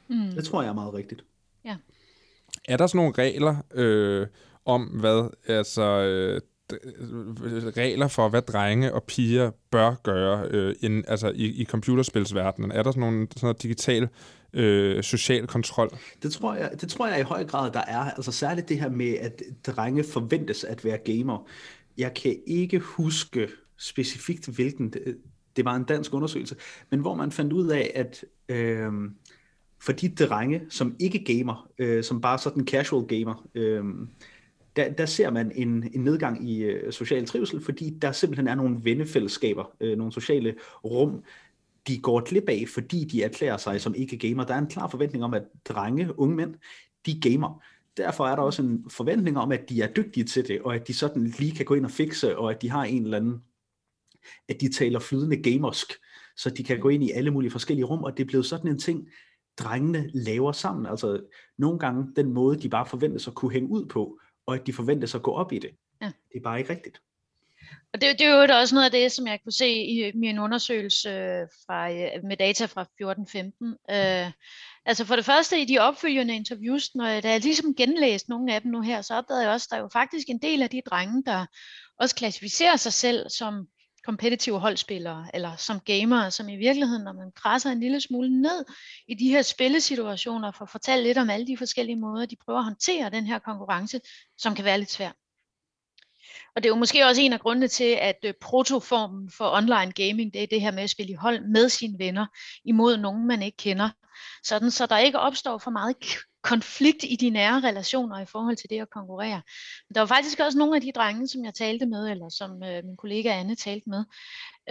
Speaker 4: Mm. Det tror jeg er meget rigtigt.
Speaker 3: Ja.
Speaker 1: Er der sådan nogle regler øh, om, hvad altså... Øh, Øh, regler for, hvad drenge og piger bør gøre øh, in, altså i, i computerspilsverdenen? Er der sådan nogle sådan noget digital øh, social kontrol?
Speaker 4: Det tror, jeg, det tror jeg i høj grad, der er. Altså særligt det her med, at drenge forventes at være gamer. Jeg kan ikke huske specifikt, hvilken det, det var en dansk undersøgelse, men hvor man fandt ud af, at øh, for de drenge, som ikke gamer, øh, som bare sådan casual gamer, øh, der, der ser man en, en nedgang i øh, social trivsel, fordi der simpelthen er nogle vennefællesskaber, øh, nogle sociale rum, de går glip af, fordi de erklærer sig som ikke gamer. Der er en klar forventning om, at drenge, unge mænd, de gamer. Derfor er der også en forventning om, at de er dygtige til det, og at de sådan lige kan gå ind og fikse, og at de har en eller anden, at de taler flydende gamersk, så de kan gå ind i alle mulige forskellige rum, og det er blevet sådan en ting, drengene laver sammen. Altså nogle gange den måde, de bare forventes at kunne hænge ud på, og at de forventes at gå op i det. Ja. Det er bare ikke rigtigt.
Speaker 3: Og det, det er jo også noget af det, som jeg kunne se i min undersøgelse øh, fra, øh, med data fra 14-15. Øh, altså for det første i de opfølgende interviews, når jeg, da jeg ligesom genlæste nogle af dem nu her, så opdagede jeg også, at der er jo faktisk en del af de drenge, der også klassificerer sig selv som kompetitive holdspillere, eller som gamere, som i virkeligheden, når man krasser en lille smule ned i de her spillesituationer, for at fortælle lidt om alle de forskellige måder, de prøver at håndtere den her konkurrence, som kan være lidt svær. Og det er jo måske også en af grundene til, at øh, protoformen for online gaming, det er det her med at spille i hold med sine venner imod nogen, man ikke kender. Sådan, så der ikke opstår for meget konflikt i de nære relationer i forhold til det at konkurrere. Der var faktisk også nogle af de drenge, som jeg talte med, eller som øh, min kollega Anne talte med,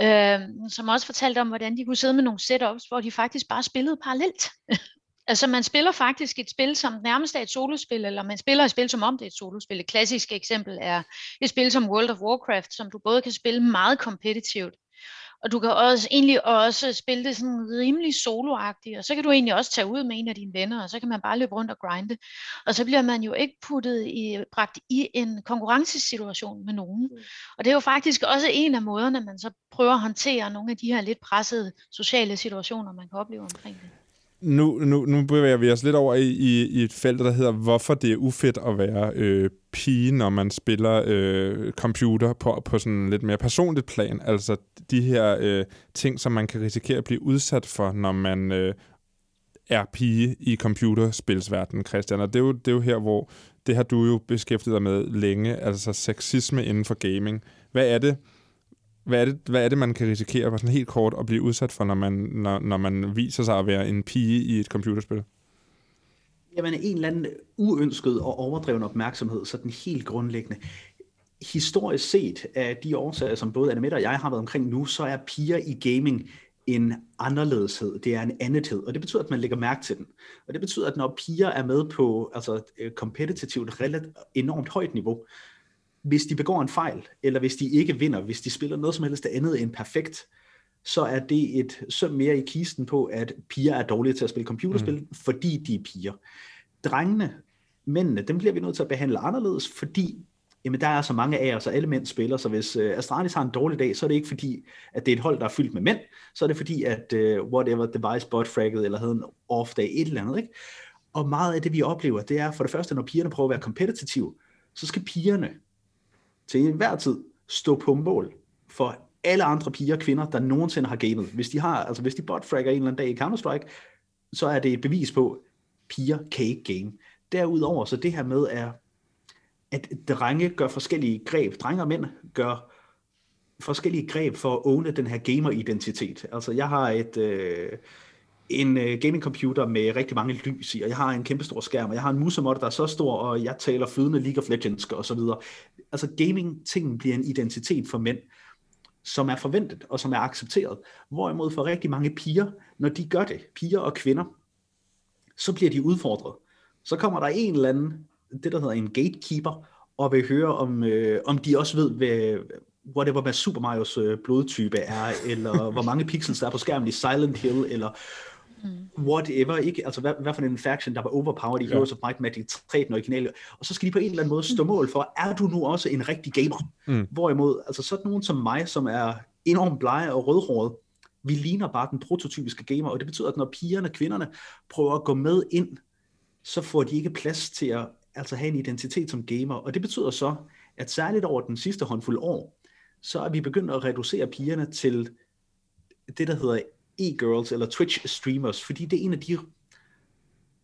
Speaker 3: øh, som også fortalte om, hvordan de kunne sidde med nogle setups, hvor de faktisk bare spillede parallelt. Altså man spiller faktisk et spil, som nærmest er et solospil, eller man spiller et spil, som om det er et solospil. Et klassisk eksempel er et spil som World of Warcraft, som du både kan spille meget kompetitivt, og du kan også egentlig også spille det sådan rimelig soloagtigt, og så kan du egentlig også tage ud med en af dine venner, og så kan man bare løbe rundt og grinde. Og så bliver man jo ikke puttet i, bragt i en konkurrencesituation med nogen. Mm. Og det er jo faktisk også en af måderne, man så prøver at håndtere nogle af de her lidt pressede sociale situationer, man kan opleve omkring det
Speaker 1: nu, nu, nu bevæger vi os lidt over i, i, i et felt, der hedder, hvorfor det er ufedt at være øh, pige, når man spiller øh, computer på, på sådan lidt mere personligt plan. Altså de her øh, ting, som man kan risikere at blive udsat for, når man øh, er pige i computerspilsverdenen, Christian. Og det er, jo, det er jo her, hvor det har du jo beskæftiget dig med længe, altså sexisme inden for gaming. Hvad er det, hvad er, det, hvad er det, man kan risikere på sådan helt kort at blive udsat for, når man, når, når man viser sig at være en pige i et computerspil?
Speaker 4: Jamen en eller anden uønsket og overdreven opmærksomhed, så den helt grundlæggende. Historisk set af de årsager, som både Annemette og jeg har været omkring nu, så er piger i gaming en anderledeshed, det er en andethed, og det betyder, at man lægger mærke til den. Og det betyder, at når piger er med på altså, øh, kompetitivt relativt enormt højt niveau, hvis de begår en fejl, eller hvis de ikke vinder, hvis de spiller noget som helst andet end perfekt, så er det et søm mere i kisten på, at piger er dårlige til at spille computerspil, mm. fordi de er piger. Drengene, mændene, dem bliver vi nødt til at behandle anderledes, fordi jamen, der er så mange af os, og alle mænd spiller, så hvis uh, Astralis har en dårlig dag, så er det ikke fordi, at det er et hold, der er fyldt med mænd, så er det fordi, at uh, whatever device bot fragget, eller havde en off day, et eller andet, ikke? Og meget af det, vi oplever, det er for det første, når pigerne prøver at være kompetitive, så skal pigerne til enhver tid stå på mål for alle andre piger og kvinder, der nogensinde har gamet. Hvis de har, altså hvis de botfragger en eller anden dag i Counter-Strike, så er det et bevis på, at piger kan ikke game. Derudover, så det her med er, at drenge gør forskellige greb, drenge og mænd gør forskellige greb for at åne den her gamer-identitet. Altså jeg har et, øh, en øh, gaming computer med rigtig mange lys i, og jeg har en kæmpe stor skærm, og jeg har en musemotte, der er så stor, og jeg taler flydende League of Legends og så videre. Altså gaming-tingen bliver en identitet for mænd, som er forventet og som er accepteret. Hvorimod for rigtig mange piger, når de gør det, piger og kvinder, så bliver de udfordret. Så kommer der en eller anden, det der hedder en gatekeeper, og vil høre, om, øh, om de også ved, hvad, whatever hvad Super Marios øh, blodtype er, eller hvor mange pixels der er på skærmen i Silent Hill, eller mm. whatever, ikke? Altså, hvad, hvad for en faction, der var overpowered i ja. Heroes of Might Magic 3, den originale, og så skal de på en eller anden måde stå mm. mål for, er du nu også en rigtig gamer? Mm. Hvorimod, altså sådan nogen som mig, som er enormt blege og rødhåret, vi ligner bare den prototypiske gamer, og det betyder, at når pigerne og kvinderne prøver at gå med ind, så får de ikke plads til at altså have en identitet som gamer, og det betyder så, at særligt over den sidste håndfuld år, så er vi begyndt at reducere pigerne til det, der hedder e-girls eller Twitch-streamers, fordi det er en af de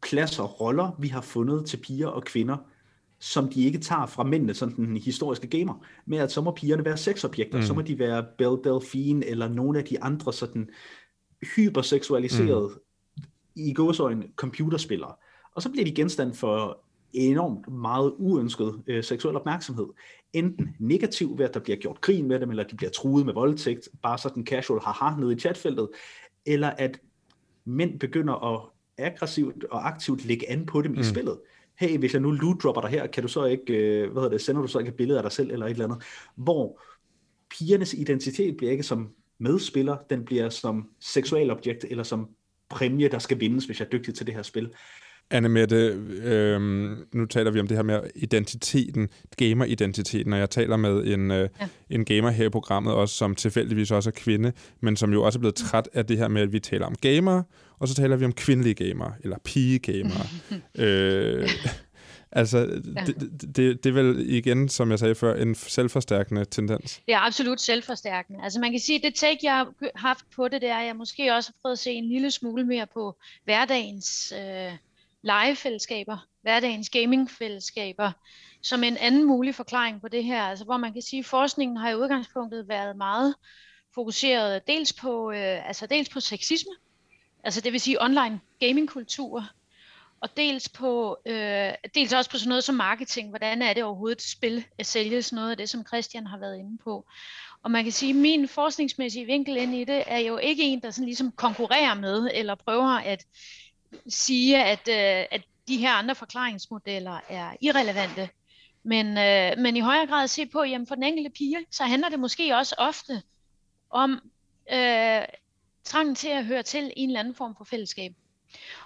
Speaker 4: pladser, roller, vi har fundet til piger og kvinder, som de ikke tager fra mændene, sådan den historiske gamer, med at så må pigerne være sexobjekter, mm. så må de være Belle Delphine, eller nogle af de andre sådan hyperseksualiserede, mm. i gåsøjne, computerspillere. Og så bliver de genstand for enormt meget uønsket øh, seksuel opmærksomhed. Enten negativ ved, at der bliver gjort grin med dem, eller de bliver truet med voldtægt, bare sådan casual haha nede i chatfeltet, eller at mænd begynder at aggressivt og aktivt lægge an på dem mm. i spillet. Hey, hvis jeg nu loot dropper dig her, kan du så ikke, øh, hvad hedder det, sender du så ikke et billede af dig selv, eller et eller andet. Hvor pigernes identitet bliver ikke som medspiller, den bliver som seksualobjekt, eller som præmie, der skal vindes, hvis jeg er dygtig til det her spil.
Speaker 1: Anne Mette, øh, nu taler vi om det her med identiteten, gamer-identiteten, og jeg taler med en, øh, ja. en gamer her i programmet, også som tilfældigvis også er kvinde, men som jo også er blevet træt af det her med, at vi taler om gamer, og så taler vi om kvindelige gamer, eller pige-gamer. øh, altså, ja. det, det, det er vel igen, som jeg sagde før, en selvforstærkende tendens.
Speaker 3: Det er absolut selvforstærkende. Altså man kan sige, at det take, jeg har haft på det, det er, at jeg måske også har prøvet at se en lille smule mere på hverdagens... Øh, legefællesskaber, hverdagens gamingfællesskaber, som en anden mulig forklaring på det her. Altså hvor man kan sige, at forskningen har i udgangspunktet været meget fokuseret dels på, øh, altså dels på sexisme, altså det vil sige online gamingkultur, og dels, på, øh, dels også på sådan noget som marketing. Hvordan er det overhovedet et spil at sælges? Noget af det, som Christian har været inde på. Og man kan sige, at min forskningsmæssige vinkel ind i det er jo ikke en, der sådan ligesom konkurrerer med, eller prøver at sige, at, øh, at de her andre forklaringsmodeller er irrelevante. Men, øh, men i højere grad se på, jamen for den enkelte pige, så handler det måske også ofte om øh, trangen til at høre til i en eller anden form for fællesskab.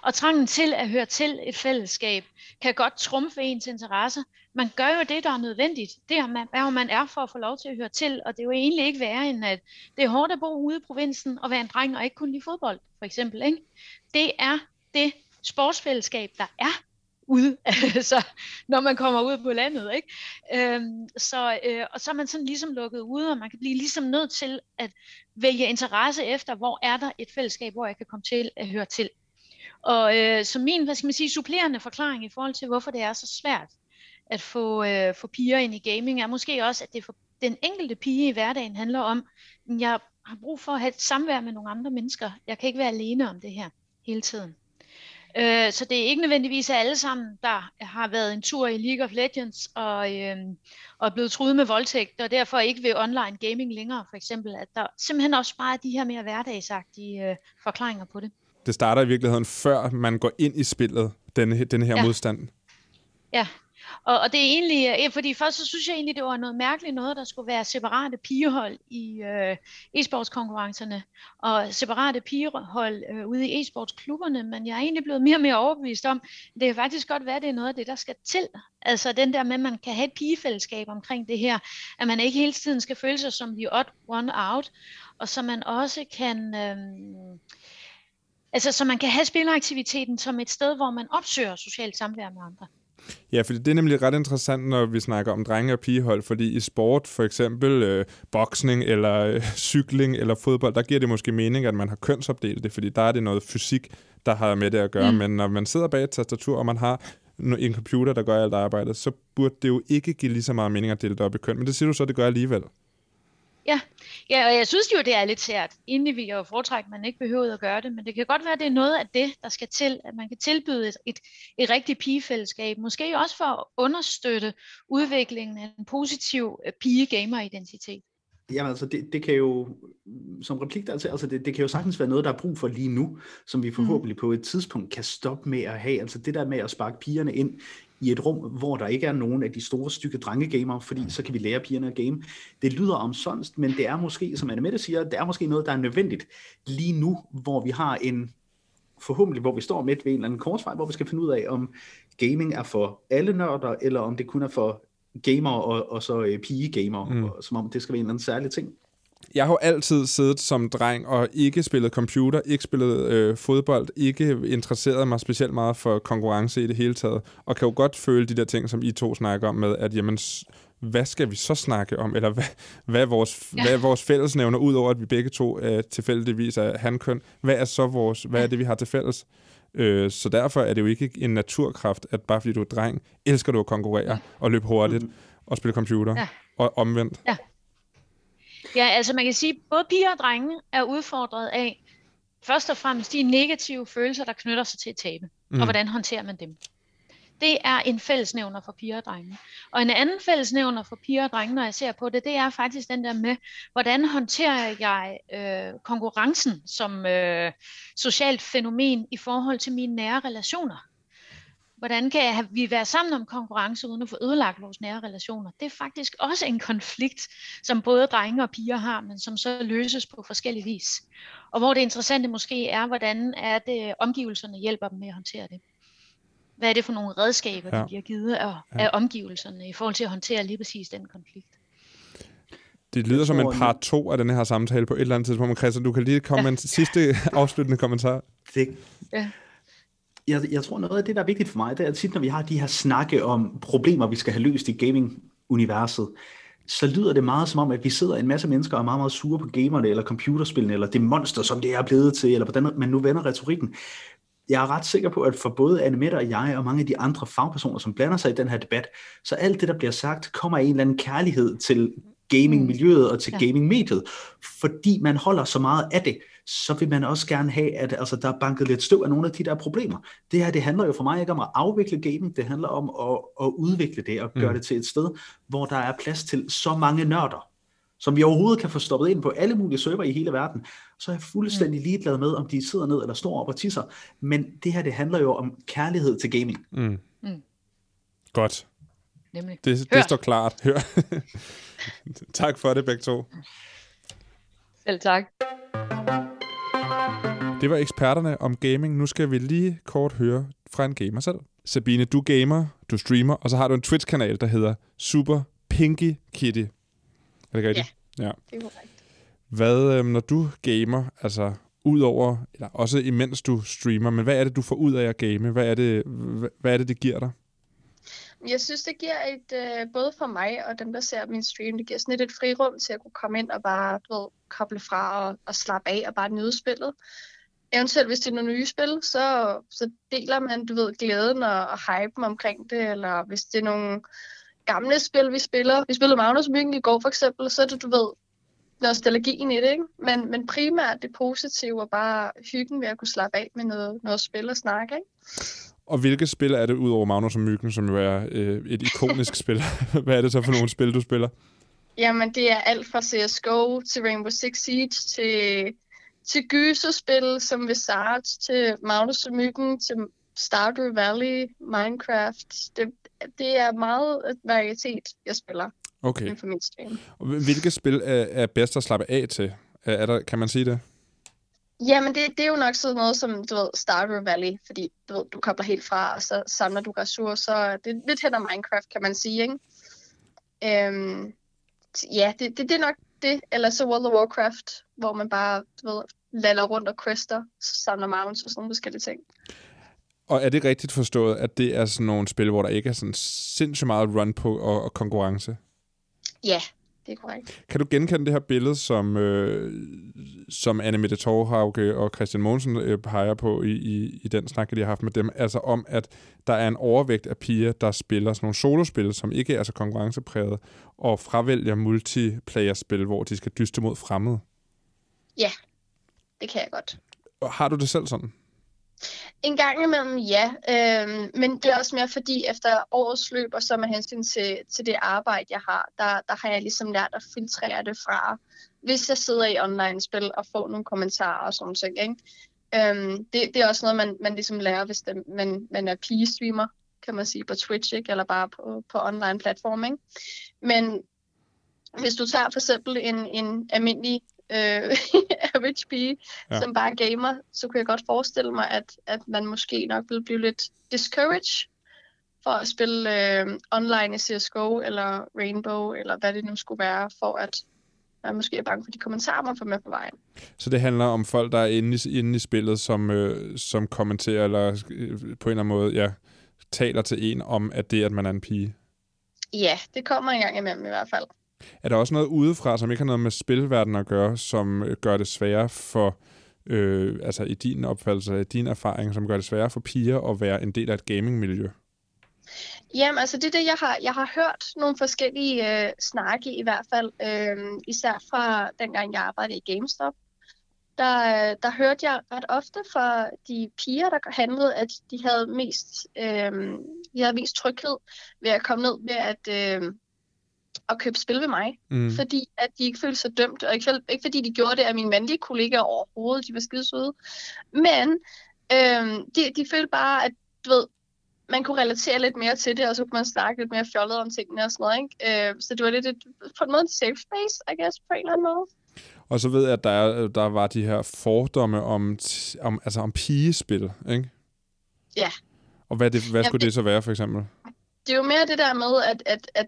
Speaker 3: Og trangen til at høre til et fællesskab kan godt trumfe ens interesse. Man gør jo det, der er nødvendigt. Det er, man, hvad man er for at få lov til at høre til. Og det er jo egentlig ikke værre, end at det er hårdt at bo ude i provinsen og være en dreng og ikke kunne lide fodbold, for eksempel. Ikke? Det er det sportsfællesskab, der er ude, altså, når man kommer ud på landet. Ikke? Øhm, så, øh, og så er man sådan ligesom lukket ude, og man kan blive ligesom nødt til at vælge interesse efter, hvor er der et fællesskab, hvor jeg kan komme til at høre til. Og øh, så min, hvad skal man sige, supplerende forklaring i forhold til, hvorfor det er så svært at få, øh, få piger ind i gaming, er måske også, at det for den enkelte pige i hverdagen handler om, at jeg har brug for at have et samvær med nogle andre mennesker. Jeg kan ikke være alene om det her hele tiden. Øh, så det er ikke nødvendigvis alle sammen, der har været en tur i League of Legends og, øh, og er blevet truet med voldtægt, og derfor ikke vil online gaming længere, for eksempel. At der simpelthen også bare er de her mere hverdagsagtige øh, forklaringer på det.
Speaker 1: Det starter i virkeligheden, før man går ind i spillet, denne, denne her ja. modstand.
Speaker 3: Ja, og, og det er egentlig, øh, fordi først så synes jeg egentlig, det var noget mærkeligt noget, der skulle være separate pigehold i øh, e-sportskonkurrencerne, og separate pigehold øh, ude i e-sportsklubberne, men jeg er egentlig blevet mere og mere overbevist om, det kan faktisk godt være, at det er noget af det, der skal til. Altså den der med, at man kan have et pigefællesskab omkring det her, at man ikke hele tiden skal føle sig som the odd one out, og så man også kan... Øh, Altså, så man kan have spilleraktiviteten som et sted, hvor man opsøger socialt samvær med andre.
Speaker 1: Ja, for det er nemlig ret interessant, når vi snakker om drenge- og pigehold, fordi i sport, for eksempel øh, boksning eller øh, cykling eller fodbold, der giver det måske mening, at man har kønsopdelt det, fordi der er det noget fysik, der har med det at gøre. Mm. Men når man sidder bag et tastatur, og man har en computer, der gør alt arbejdet, så burde det jo ikke give lige så meget mening at dele det op i køn. Men det siger du så, det gør alligevel.
Speaker 3: Ja. Ja, og jeg synes jo, det er lidt sært. Egentlig vil jeg jo foretrække, at man ikke behøver at gøre det, men det kan godt være, at det er noget af det, der skal til, at man kan tilbyde et, et, et rigtigt pigefællesskab. Måske også for at understøtte udviklingen af en positiv øh, pige-gamer-identitet.
Speaker 4: Jamen altså, det, det kan jo, som replik der til, altså det, det kan jo sagtens være noget, der er brug for lige nu, som vi forhåbentlig mm. på et tidspunkt kan stoppe med at have. Altså det der med at sparke pigerne ind i et rum, hvor der ikke er nogen af de store stykke drengegamer, fordi så kan vi lære pigerne at game. Det lyder omsonst, men det er måske, som Annemette siger, det er måske noget, der er nødvendigt lige nu, hvor vi har en, forhåbentlig, hvor vi står midt ved en eller anden korsvej, hvor vi skal finde ud af, om gaming er for alle nørder, eller om det kun er for gamer og, og så øh, pige-gamer, mm. og, som om det skal være en eller anden særlig ting.
Speaker 1: Jeg har jo altid siddet som dreng og ikke spillet computer, ikke spillet øh, fodbold, ikke interesseret mig specielt meget for konkurrence i det hele taget, og kan jo godt føle de der ting, som I to snakker om med, at jamen, hvad skal vi så snakke om, eller hvad, hvad, er, vores, ja. hvad er vores fællesnævner, udover at vi begge to øh, tilfældigvis er hankøn, hvad er så vores, hvad er det, vi har til fælles? Øh, så derfor er det jo ikke en naturkraft, at bare fordi du er dreng, elsker du at konkurrere ja. og løbe hurtigt mm. og spille computer, ja. og omvendt.
Speaker 3: Ja. Ja, altså man kan sige, at både piger og drenge er udfordret af først og fremmest de negative følelser, der knytter sig til at tabe, mm. og hvordan håndterer man dem. Det er en fællesnævner for piger og drenge. Og en anden fællesnævner for piger og drenge, når jeg ser på det, det er faktisk den der med, hvordan håndterer jeg øh, konkurrencen som øh, socialt fænomen i forhold til mine nære relationer. Hvordan kan vi være sammen om konkurrence uden at få ødelagt vores nære relationer? Det er faktisk også en konflikt, som både drenge og piger har, men som så løses på forskellige vis. Og hvor det interessante måske er, hvordan er det omgivelserne hjælper dem med at håndtere det hvad er det for nogle redskaber, ja. der bliver givet af, ja. af omgivelserne i forhold til at håndtere lige præcis den konflikt.
Speaker 1: Det lyder som en part to af den her samtale på et eller andet tidspunkt. Men Christian, du kan lige komme ja. med en sidste afsluttende kommentar.
Speaker 4: Det, ja. Jeg, jeg tror noget af det, der er vigtigt for mig, det er at tit, når vi har de her snakke om problemer, vi skal have løst i gaming-universet, så lyder det meget som om, at vi sidder en masse mennesker og er meget, meget sure på gamerne, eller computerspillene, eller det monster, som det er blevet til, eller hvordan man nu vender retorikken. Jeg er ret sikker på, at for både Annemette og jeg, og mange af de andre fagpersoner, som blander sig i den her debat, så alt det, der bliver sagt, kommer af en eller anden kærlighed til gaming-miljøet og til ja. gaming-mediet, fordi man holder så meget af det, så vil man også gerne have, at altså, der er banket lidt støv af nogle af de der problemer. Det her, det handler jo for mig ikke om at afvikle gaming, det handler om at, at udvikle det og gøre mm. det til et sted, hvor der er plads til så mange nørder, som vi overhovedet kan få stoppet ind på alle mulige server i hele verden, så er jeg fuldstændig ligeglad med, om de sidder ned eller står op og tisser. Men det her, det handler jo om kærlighed til gaming.
Speaker 1: Mm. Mm. Godt. Nemlig. Det, det står klart. Hør. tak for det, begge to.
Speaker 3: Selv tak.
Speaker 1: Det var eksperterne om gaming. Nu skal vi lige kort høre fra en gamer selv. Sabine, du gamer, du streamer, og så har du en Twitch-kanal, der hedder Super Pinky Kitty. Er det rigtigt?
Speaker 5: Ja, ja. det er korrekt.
Speaker 1: Hvad, øh, når du gamer, altså udover, eller også imens du streamer, men hvad er det, du får ud af at game? Hvad er det, hvad, er det, det giver dig?
Speaker 5: Jeg synes, det giver et, øh, både for mig og dem, der ser min stream, det giver sådan et, et frirum til at kunne komme ind og bare du ved, koble fra og, og slappe af og bare nyde spillet. Eventuelt, hvis det er nogle nye spil, så, så deler man, du ved, glæden og, og hypen omkring det, eller hvis det er nogle gamle spil, vi spiller. Vi spillede Magnus Myggen i går for eksempel, så er det, du ved, nostalgien i det, ikke? Men, men primært det positive og bare hyggen ved at kunne slappe af med noget, noget spil og snakke, ikke?
Speaker 1: Og hvilke spil er det, udover Magnus og Myggen, som jo er øh, et ikonisk spil? Hvad er det så for nogle spil, du spiller?
Speaker 5: Jamen, det er alt fra CSGO til Rainbow Six Siege til, til gyserspil som Visage, til Magnus og Myggen, til Stardew Valley, Minecraft. Det, det er meget et varietet, jeg spiller.
Speaker 1: Okay.
Speaker 5: For min stream.
Speaker 1: Hvilke spil er, er bedst at slappe af til? Er, er der, kan man sige det?
Speaker 5: Jamen, det, det er jo nok sådan noget som, du ved, Stardew Valley, fordi du, ved, du kobler helt fra, og så samler du ressourcer. Det er lidt hen Minecraft, kan man sige, ikke? Øhm, ja, det, det, det er nok det. Eller så World of Warcraft, hvor man bare, du ved, lander rundt og quester, samler mounts og sådan nogle forskellige ting.
Speaker 1: Og er det rigtigt forstået, at det er sådan nogle spil, hvor der ikke er sådan sindssygt meget run på og, og konkurrence?
Speaker 5: Ja, det er korrekt.
Speaker 1: Kan du genkende det her billede, som, øh, som Anne Mette Torhauge og Christian Mogensen øh, peger på i, i, i den snak, de har haft med dem? Altså om, at der er en overvægt af piger, der spiller sådan nogle solospil, som ikke er så konkurrencepræget, og fravælger multiplayer-spil, hvor de skal dyste mod fremmede?
Speaker 5: Ja, det kan jeg godt.
Speaker 1: Har du det selv sådan?
Speaker 5: En gang imellem, ja. Øhm, men det er også mere fordi, efter årets løb, og så med hensyn til, til det arbejde, jeg har, der, der har jeg ligesom lært at filtrere det fra, hvis jeg sidder i online-spil og får nogle kommentarer og sådan ting. Ikke? Øhm, det, det er også noget, man, man ligesom lærer, hvis det, man, man er pige-streamer, kan man sige, på Twitch, ikke? eller bare på, på online-platform. Ikke? Men hvis du tager for eksempel en, en almindelig øh, average pige, ja. som bare gamer, så kunne jeg godt forestille mig, at, at man måske nok vil blive lidt discouraged for at spille øh, online i CSGO eller Rainbow, eller hvad det nu skulle være, for at man måske er bange for de kommentarer, man får med på vejen.
Speaker 1: Så det handler om folk, der er inde i, inde i spillet, som, øh, som kommenterer, eller øh, på en eller anden måde, ja, taler til en om, at det, at man er en pige?
Speaker 5: Ja, det kommer en gang imellem i hvert fald.
Speaker 1: Er der også noget udefra, som ikke har noget med spilverdenen at gøre, som øh, gør det sværere for, øh, altså i din opfattelse, i din erfaring, som gør det sværere for piger at være en del af et gamingmiljø?
Speaker 5: Jamen, altså det er det, jeg har, jeg har hørt nogle forskellige øh, snakke i hvert fald, øh, især fra dengang jeg arbejdede i GameStop. Der, øh, der hørte jeg ret ofte fra de piger, der handlede, at de havde mest, øh, de havde mest tryghed ved at komme ned ved at, øh, at købe spil ved mig, mm. fordi at de ikke følte sig dømt, og ikke, ikke fordi de gjorde det af mine mandlige kollegaer overhovedet, de var skide søde, men øh, de, de følte bare, at du ved, man kunne relatere lidt mere til det, og så kunne man snakke lidt mere fjollet om tingene og sådan noget. Ikke? Øh, så det var lidt et, på en måde en safe space, I guess, på en eller anden måde.
Speaker 1: Og så ved jeg, at der, der var de her fordomme om, om, altså om pigespil, ikke?
Speaker 5: Ja.
Speaker 1: Og hvad, det, hvad skulle Jamen, det så være, for eksempel?
Speaker 5: Det er jo mere det der med, at, at, at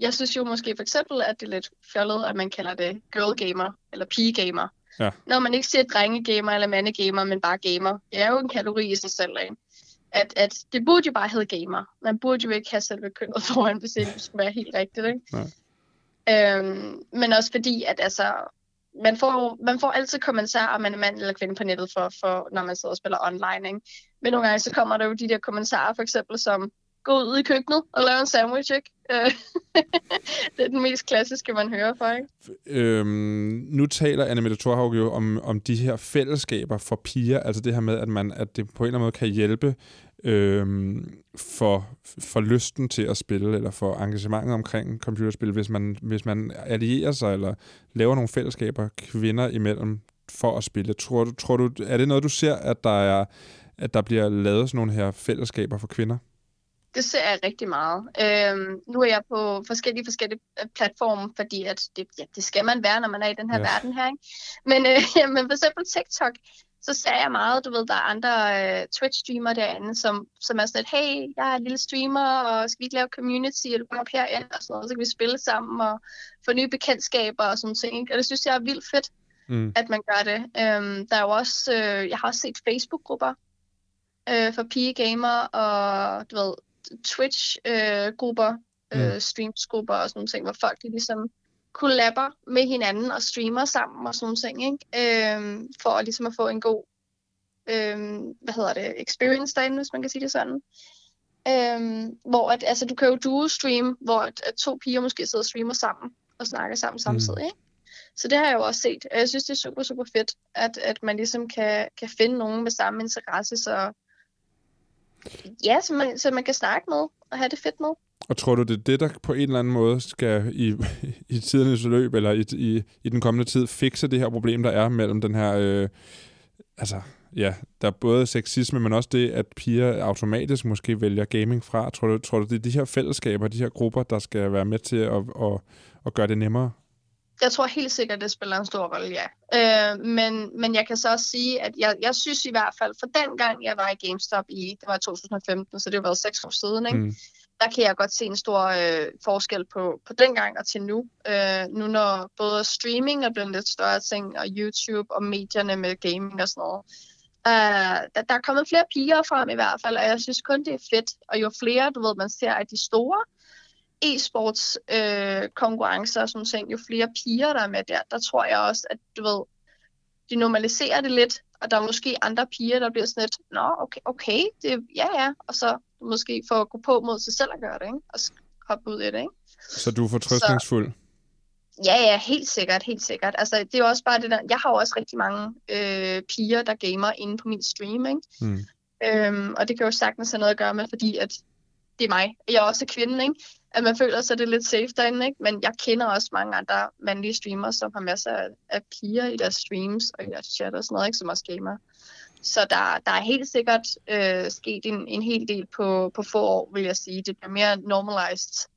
Speaker 5: jeg synes jo måske for eksempel, at det er lidt fjollet, at man kalder det girl gamer, eller pige gamer. Ja. Når man ikke siger drenge gamer eller mande gamer, men bare gamer. Det er jo en kategori i sig selv, ikke? At, at det burde jo bare hedde gamer. Man burde jo ikke have selve kønnet foran, hvis det skulle være helt rigtigt, ikke? Ja. Øhm, men også fordi, at altså, man får, man får altid kommentarer, om man er mand eller kvinde på nettet, for, for, når man sidder og spiller online. Ikke? Men nogle gange så kommer der jo de der kommentarer, for eksempel som, gå ud i køkkenet og lave en sandwich, ikke? Øh, det er den mest klassiske, man hører fra, ikke?
Speaker 1: Øhm, nu taler Anne Mette Thorhaug jo om, om de her fællesskaber for piger, altså det her med, at, man, at det på en eller anden måde kan hjælpe øhm, for, for lysten til at spille, eller for engagementet omkring computerspil, hvis man, hvis man allierer sig, eller laver nogle fællesskaber kvinder imellem for at spille. Tror du, tror du, er det noget, du ser, at der, er, at der bliver lavet sådan nogle her fællesskaber for kvinder?
Speaker 5: Det ser jeg rigtig meget. Øhm, nu er jeg på forskellige forskellige øh, platforme, fordi at det, ja, det skal man være, når man er i den her ja. verden her. Ikke? Men, øh, ja, men for eksempel TikTok, så ser jeg meget, du ved, der er andre øh, Twitch-streamere derinde, som, som er sådan et, hey, jeg er en lille streamer, og skal vi ikke lave community, du kommer op herind, og sådan noget, så kan vi spille sammen, og få nye bekendtskaber og sådan ting. Og det synes jeg er vildt fedt, mm. at man gør det. Øhm, der er jo også, øh, jeg har også set Facebook-grupper, øh, for pigegamer, og du ved, Twitch-grupper, øh, mm. streamsgrupper og sådan nogle ting, hvor folk de ligesom kollaber med hinanden og streamer sammen og sådan nogle ting, ikke? Øhm, for at ligesom at få en god øhm, hvad hedder det, experience derinde, hvis man kan sige det sådan. Øhm, hvor at, altså, du kan jo duo stream, hvor at, at to piger måske sidder og streamer sammen og snakker sammen mm. samtidig, ikke? Så det har jeg jo også set. Jeg synes, det er super, super fedt, at, at man ligesom kan, kan finde nogen med samme interesse, så ja, så man, så man kan snakke med og have det fedt med.
Speaker 1: Og tror du, det er det, der på en eller anden måde skal i, i tidernes løb, eller i, i, i den kommende tid, fikse det her problem, der er mellem den her... Øh, altså, ja, der er både sexisme, men også det, at piger automatisk måske vælger gaming fra. Tror du, tror du det er de her fællesskaber, de her grupper, der skal være med til at, at, at gøre det nemmere?
Speaker 5: Jeg tror helt sikkert, at det spiller en stor rolle, ja. Øh, men, men jeg kan så også sige, at jeg, jeg synes i hvert fald, for den gang jeg var i GameStop i, det var 2015, så det har været seks år siden, ikke? Mm. der kan jeg godt se en stor øh, forskel på, på den gang og til nu. Øh, nu når både streaming er blevet lidt større ting, og YouTube og medierne med gaming og sådan noget. Uh, der, der er kommet flere piger frem i hvert fald, og jeg synes kun, det er fedt. Og jo flere, du ved, man ser at de store, e-sports øh, konkurrencer og sådan ting, jo flere piger, der er med der, der tror jeg også, at du ved, de normaliserer det lidt, og der er måske andre piger, der bliver sådan lidt, nå, okay, okay, det, ja, ja, og så måske få at gå på mod sig selv at gøre det, ikke? og hoppe ud i det. Ikke?
Speaker 1: Så du er fortrøstningsfuld? Så,
Speaker 5: ja, ja, helt sikkert, helt sikkert. Altså, det er jo også bare det der, jeg har jo også rigtig mange øh, piger, der gamer inde på min stream, ikke? Mm. Øhm, og det kan jo sagtens have noget at gøre med, fordi at det er mig. Jeg er også kvinde, ikke? At man føler sig det lidt safe derinde, ikke? Men jeg kender også mange andre mandlige streamere, som har masser af, piger i deres streams og i deres chat og sådan noget, ikke? Som også gamer. Så der, der er helt sikkert øh, sket en, en hel del på, på få år, vil jeg sige. Det bliver mere normalized.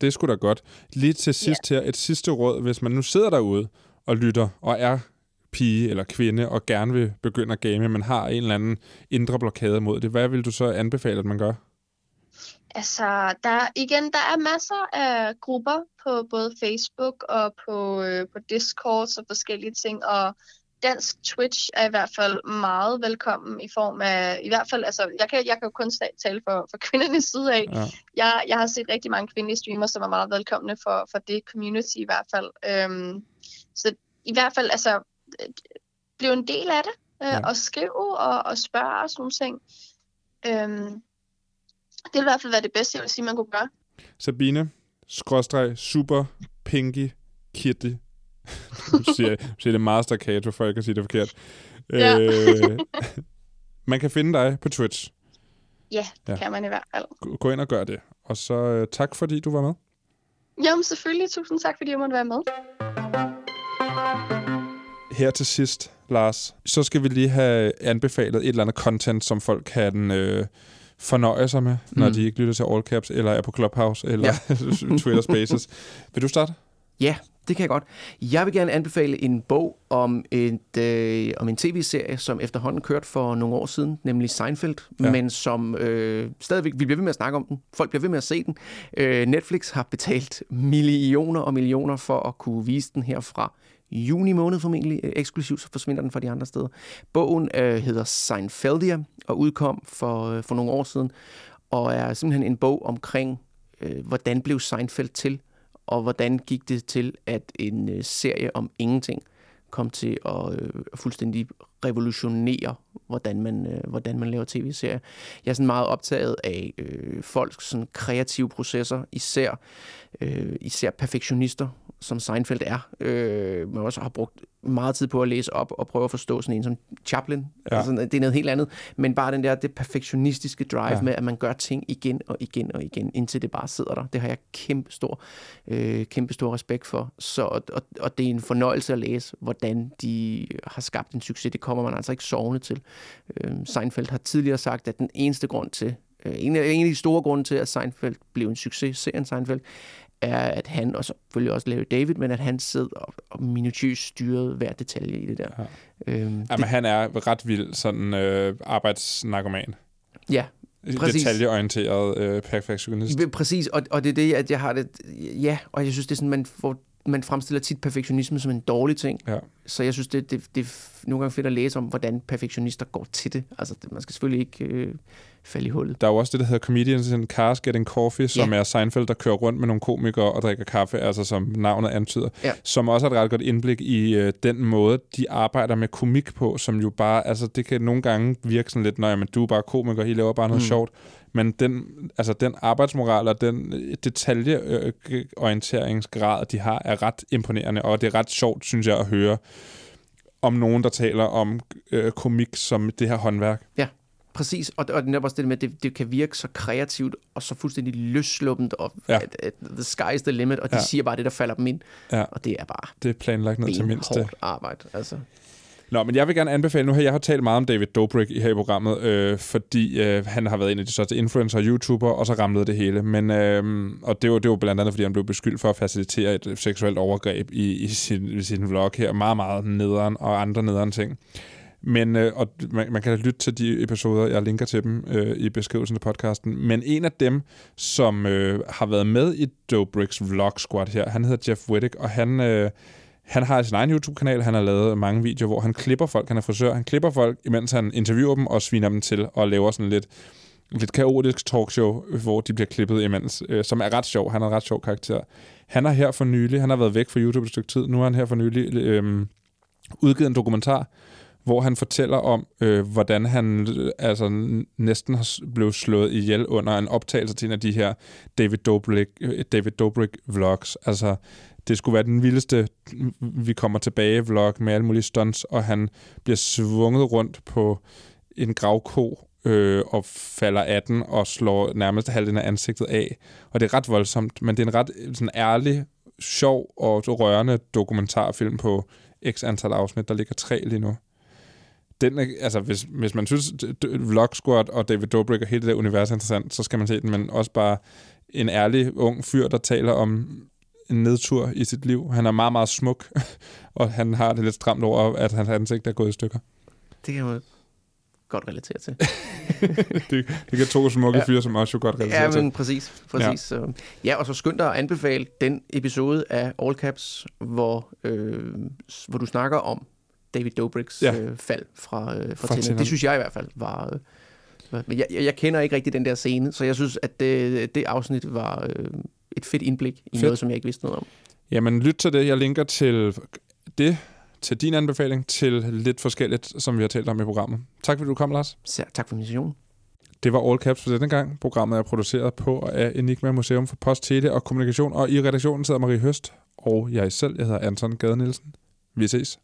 Speaker 1: Det er sgu da godt. Lige til sidst yeah. her, et sidste råd, hvis man nu sidder derude og lytter og er pige eller kvinde og gerne vil begynde at game, men har en eller anden indre blokade mod det, hvad vil du så anbefale, at man gør?
Speaker 5: Altså, der, igen, der er masser af grupper på både Facebook og på, øh, på Discord og forskellige ting, og dansk Twitch er i hvert fald meget velkommen i form af, i hvert fald, altså, jeg kan, jeg kan jo kun tale for, for kvindernes side af. Ja. Jeg, jeg har set rigtig mange kvindelige streamere, som er meget velkomne for, for det community i hvert fald. Øhm, så i hvert fald, altså, bliv en del af det, øh, ja. og skrive og, og spørge og sådan nogle ting. Øhm, det vil i hvert fald være det bedste, jeg vil sige, man kunne gøre.
Speaker 1: Sabine, skråstreg, super, pinky, kitty. du siger, siger det meget staccato, for jeg kan sige det forkert. Ja. Øh, man kan finde dig på Twitch.
Speaker 5: Ja, det ja. kan man i hvert fald.
Speaker 1: Gå ind og gør det. Og så øh, tak, fordi du var med.
Speaker 5: Jamen selvfølgelig. Tusind tak, fordi jeg måtte være med.
Speaker 1: Her til sidst, Lars, så skal vi lige have anbefalet et eller andet content, som folk kan øh, fornøje sig med, når mm. de ikke lytter til All Caps, eller er på Clubhouse, eller ja. Twitter Spaces. Vil du starte?
Speaker 2: Ja, det kan jeg godt. Jeg vil gerne anbefale en bog om, et, øh, om en tv-serie, som efterhånden kørt for nogle år siden, nemlig Seinfeld, ja. men som øh, stadigvæk, vi bliver ved med at snakke om den. Folk bliver ved med at se den. Øh, Netflix har betalt millioner og millioner for at kunne vise den her fra juni måned formentlig øh, eksklusivt, så forsvinder den fra de andre steder. Bogen øh, hedder Seinfeldia og udkom for, øh, for nogle år siden, og er simpelthen en bog omkring, øh, hvordan blev Seinfeld til, og hvordan gik det til, at en øh, serie om ingenting kom til at øh, fuldstændig revolutionere, hvordan man, øh, hvordan man laver tv-serier. Jeg er sådan meget optaget af øh, folks sådan kreative processer, især, øh, især perfektionister, som Seinfeld er, øh, men også har brugt meget tid på at læse op og prøve at forstå sådan en som Chaplin. Ja. Altså, det er noget helt andet, men bare den der det perfektionistiske drive ja. med, at man gør ting igen og igen og igen, indtil det bare sidder der. Det har jeg kæmpe stor, øh, kæmpe stor respekt for. Så, og, og det er en fornøjelse at læse, hvordan de har skabt en succes. Det kommer man altså ikke sovende til. Øh, Seinfeld har tidligere sagt, at den eneste grund til, øh, en, af, en af de store grunde til, at Seinfeld blev en succes, serien Seinfeld, er, at han, og selvfølgelig også Larry David, men at han sidder og, og minutiøst styrede hver detalje i det der. Ja.
Speaker 1: Øhm, Jamen, det, han er ret vild sådan øh, arbejdsnarkoman.
Speaker 2: Ja,
Speaker 1: Præcis. Detaljeorienteret øh, perfektionist.
Speaker 2: Præcis, og, og det er det, at jeg har det... Ja, og jeg synes, det er sådan, man får man fremstiller tit perfektionisme som en dårlig ting. Ja. Så jeg synes, det, det, det er nogle gange fedt at læse om, hvordan perfektionister går til det. Altså, det, man skal selvfølgelig ikke øh, falde i hullet.
Speaker 1: Der er jo også det, der hedder Comedians in Cars Getting Coffee, som ja. er Seinfeld, der kører rundt med nogle komikere og drikker kaffe, altså som navnet antyder, ja. som også har et ret godt indblik i øh, den måde, de arbejder med komik på, som jo bare, altså det kan nogle gange virke sådan lidt, når du er bare komiker, I laver bare noget mm. sjovt, men den, altså den arbejdsmoral og den detaljeorienteringsgrad, de har, er ret imponerende, og det er ret sjovt, synes jeg, at høre om nogen, der taler om øh, komik som det her håndværk.
Speaker 2: Ja, præcis. Og, og det er også det med, at det, det kan virke så kreativt og så fuldstændig løsluppent, og ja. at, at the sky is the limit, og de ja. siger bare det, der falder dem ind. Ja. Og det er bare
Speaker 1: det er planlagt ned til mindste.
Speaker 2: arbejde. Altså.
Speaker 1: Nå, men jeg vil gerne anbefale, nu her, jeg har talt meget om David Dobrik i her i programmet, øh, fordi øh, han har været en af de største influencer og YouTuber, og så ramlede det hele. Men, øh, og det var, det var blandt andet, fordi han blev beskyldt for at facilitere et seksuelt overgreb i, i, sin, i sin vlog her. Meget, meget nederen og andre nederen ting. Men, øh, og man, man kan lytte til de episoder, jeg linker til dem øh, i beskrivelsen af podcasten. Men en af dem, som øh, har været med i Dobricks Vlog Squad her, han hedder Jeff Wittig, og han... Øh, han har sin egen YouTube-kanal, han har lavet mange videoer, hvor han klipper folk, han er frisør, han klipper folk, imens han interviewer dem og sviner dem til og laver sådan lidt, lidt kaotisk talkshow, hvor de bliver klippet imens, øh, som er ret sjov. Han er en ret sjov karakter. Han er her for nylig, han har været væk fra YouTube et stykke tid, nu er han her for nylig øh, udgivet en dokumentar, hvor han fortæller om, øh, hvordan han øh, altså, næsten har blevet slået ihjel under en optagelse til en af de her David Dobrik, øh, David Dobrik vlogs. Altså, det skulle være den vildeste vi kommer tilbage vlog med alle mulige stunts, og han bliver svunget rundt på en gravko øh, og falder af den og slår nærmest halvdelen af ansigtet af. Og det er ret voldsomt, men det er en ret sådan ærlig, sjov og rørende dokumentarfilm på x antal afsnit. Der ligger tre lige nu. Den, er- altså, hvis, hvis man synes, Vlog Squad og David Dobrik og hele det der univers er interessant, så skal man se den, men også bare en ærlig, ung fyr, der taler om en nedtur i sit liv. Han er meget, meget smuk, og han har det lidt stramt over, at hans ansigt er gået i stykker.
Speaker 2: Det kan man godt relatere til.
Speaker 1: Det, det kan to smukke
Speaker 2: Ja.
Speaker 1: fyre som også jo godt relatere
Speaker 2: Ja,
Speaker 1: til.
Speaker 2: men præcis. præcis. Ja. Så, ja, og så skynd dig at anbefale den episode af All Caps, hvor, øh, hvor du snakker om David Dobrik's
Speaker 1: Ja.
Speaker 2: ja. øh, fald fra, øh, fra,
Speaker 1: Fra.
Speaker 2: Tinder. Det synes jeg i hvert fald var... Øh, men jeg, jeg jeg kender ikke rigtig den der scene, så jeg synes, at det, det afsnit var øh, et fedt indblik i
Speaker 1: Fedt.
Speaker 2: noget, som jeg ikke vidste noget om.
Speaker 1: Jamen, lyt til det. Jeg linker til det, til din anbefaling, til lidt forskelligt, som vi har talt om i programmet. Tak fordi du kom, Lars.
Speaker 2: Så tak for invitationen.
Speaker 1: Det var All Caps for denne gang. Programmet er produceret på af Enigma Museum for Post, Tele og Kommunikation, og i redaktionen sidder Marie Høst, og jeg selv, jeg hedder Anton Gade Nielsen. Vi ses.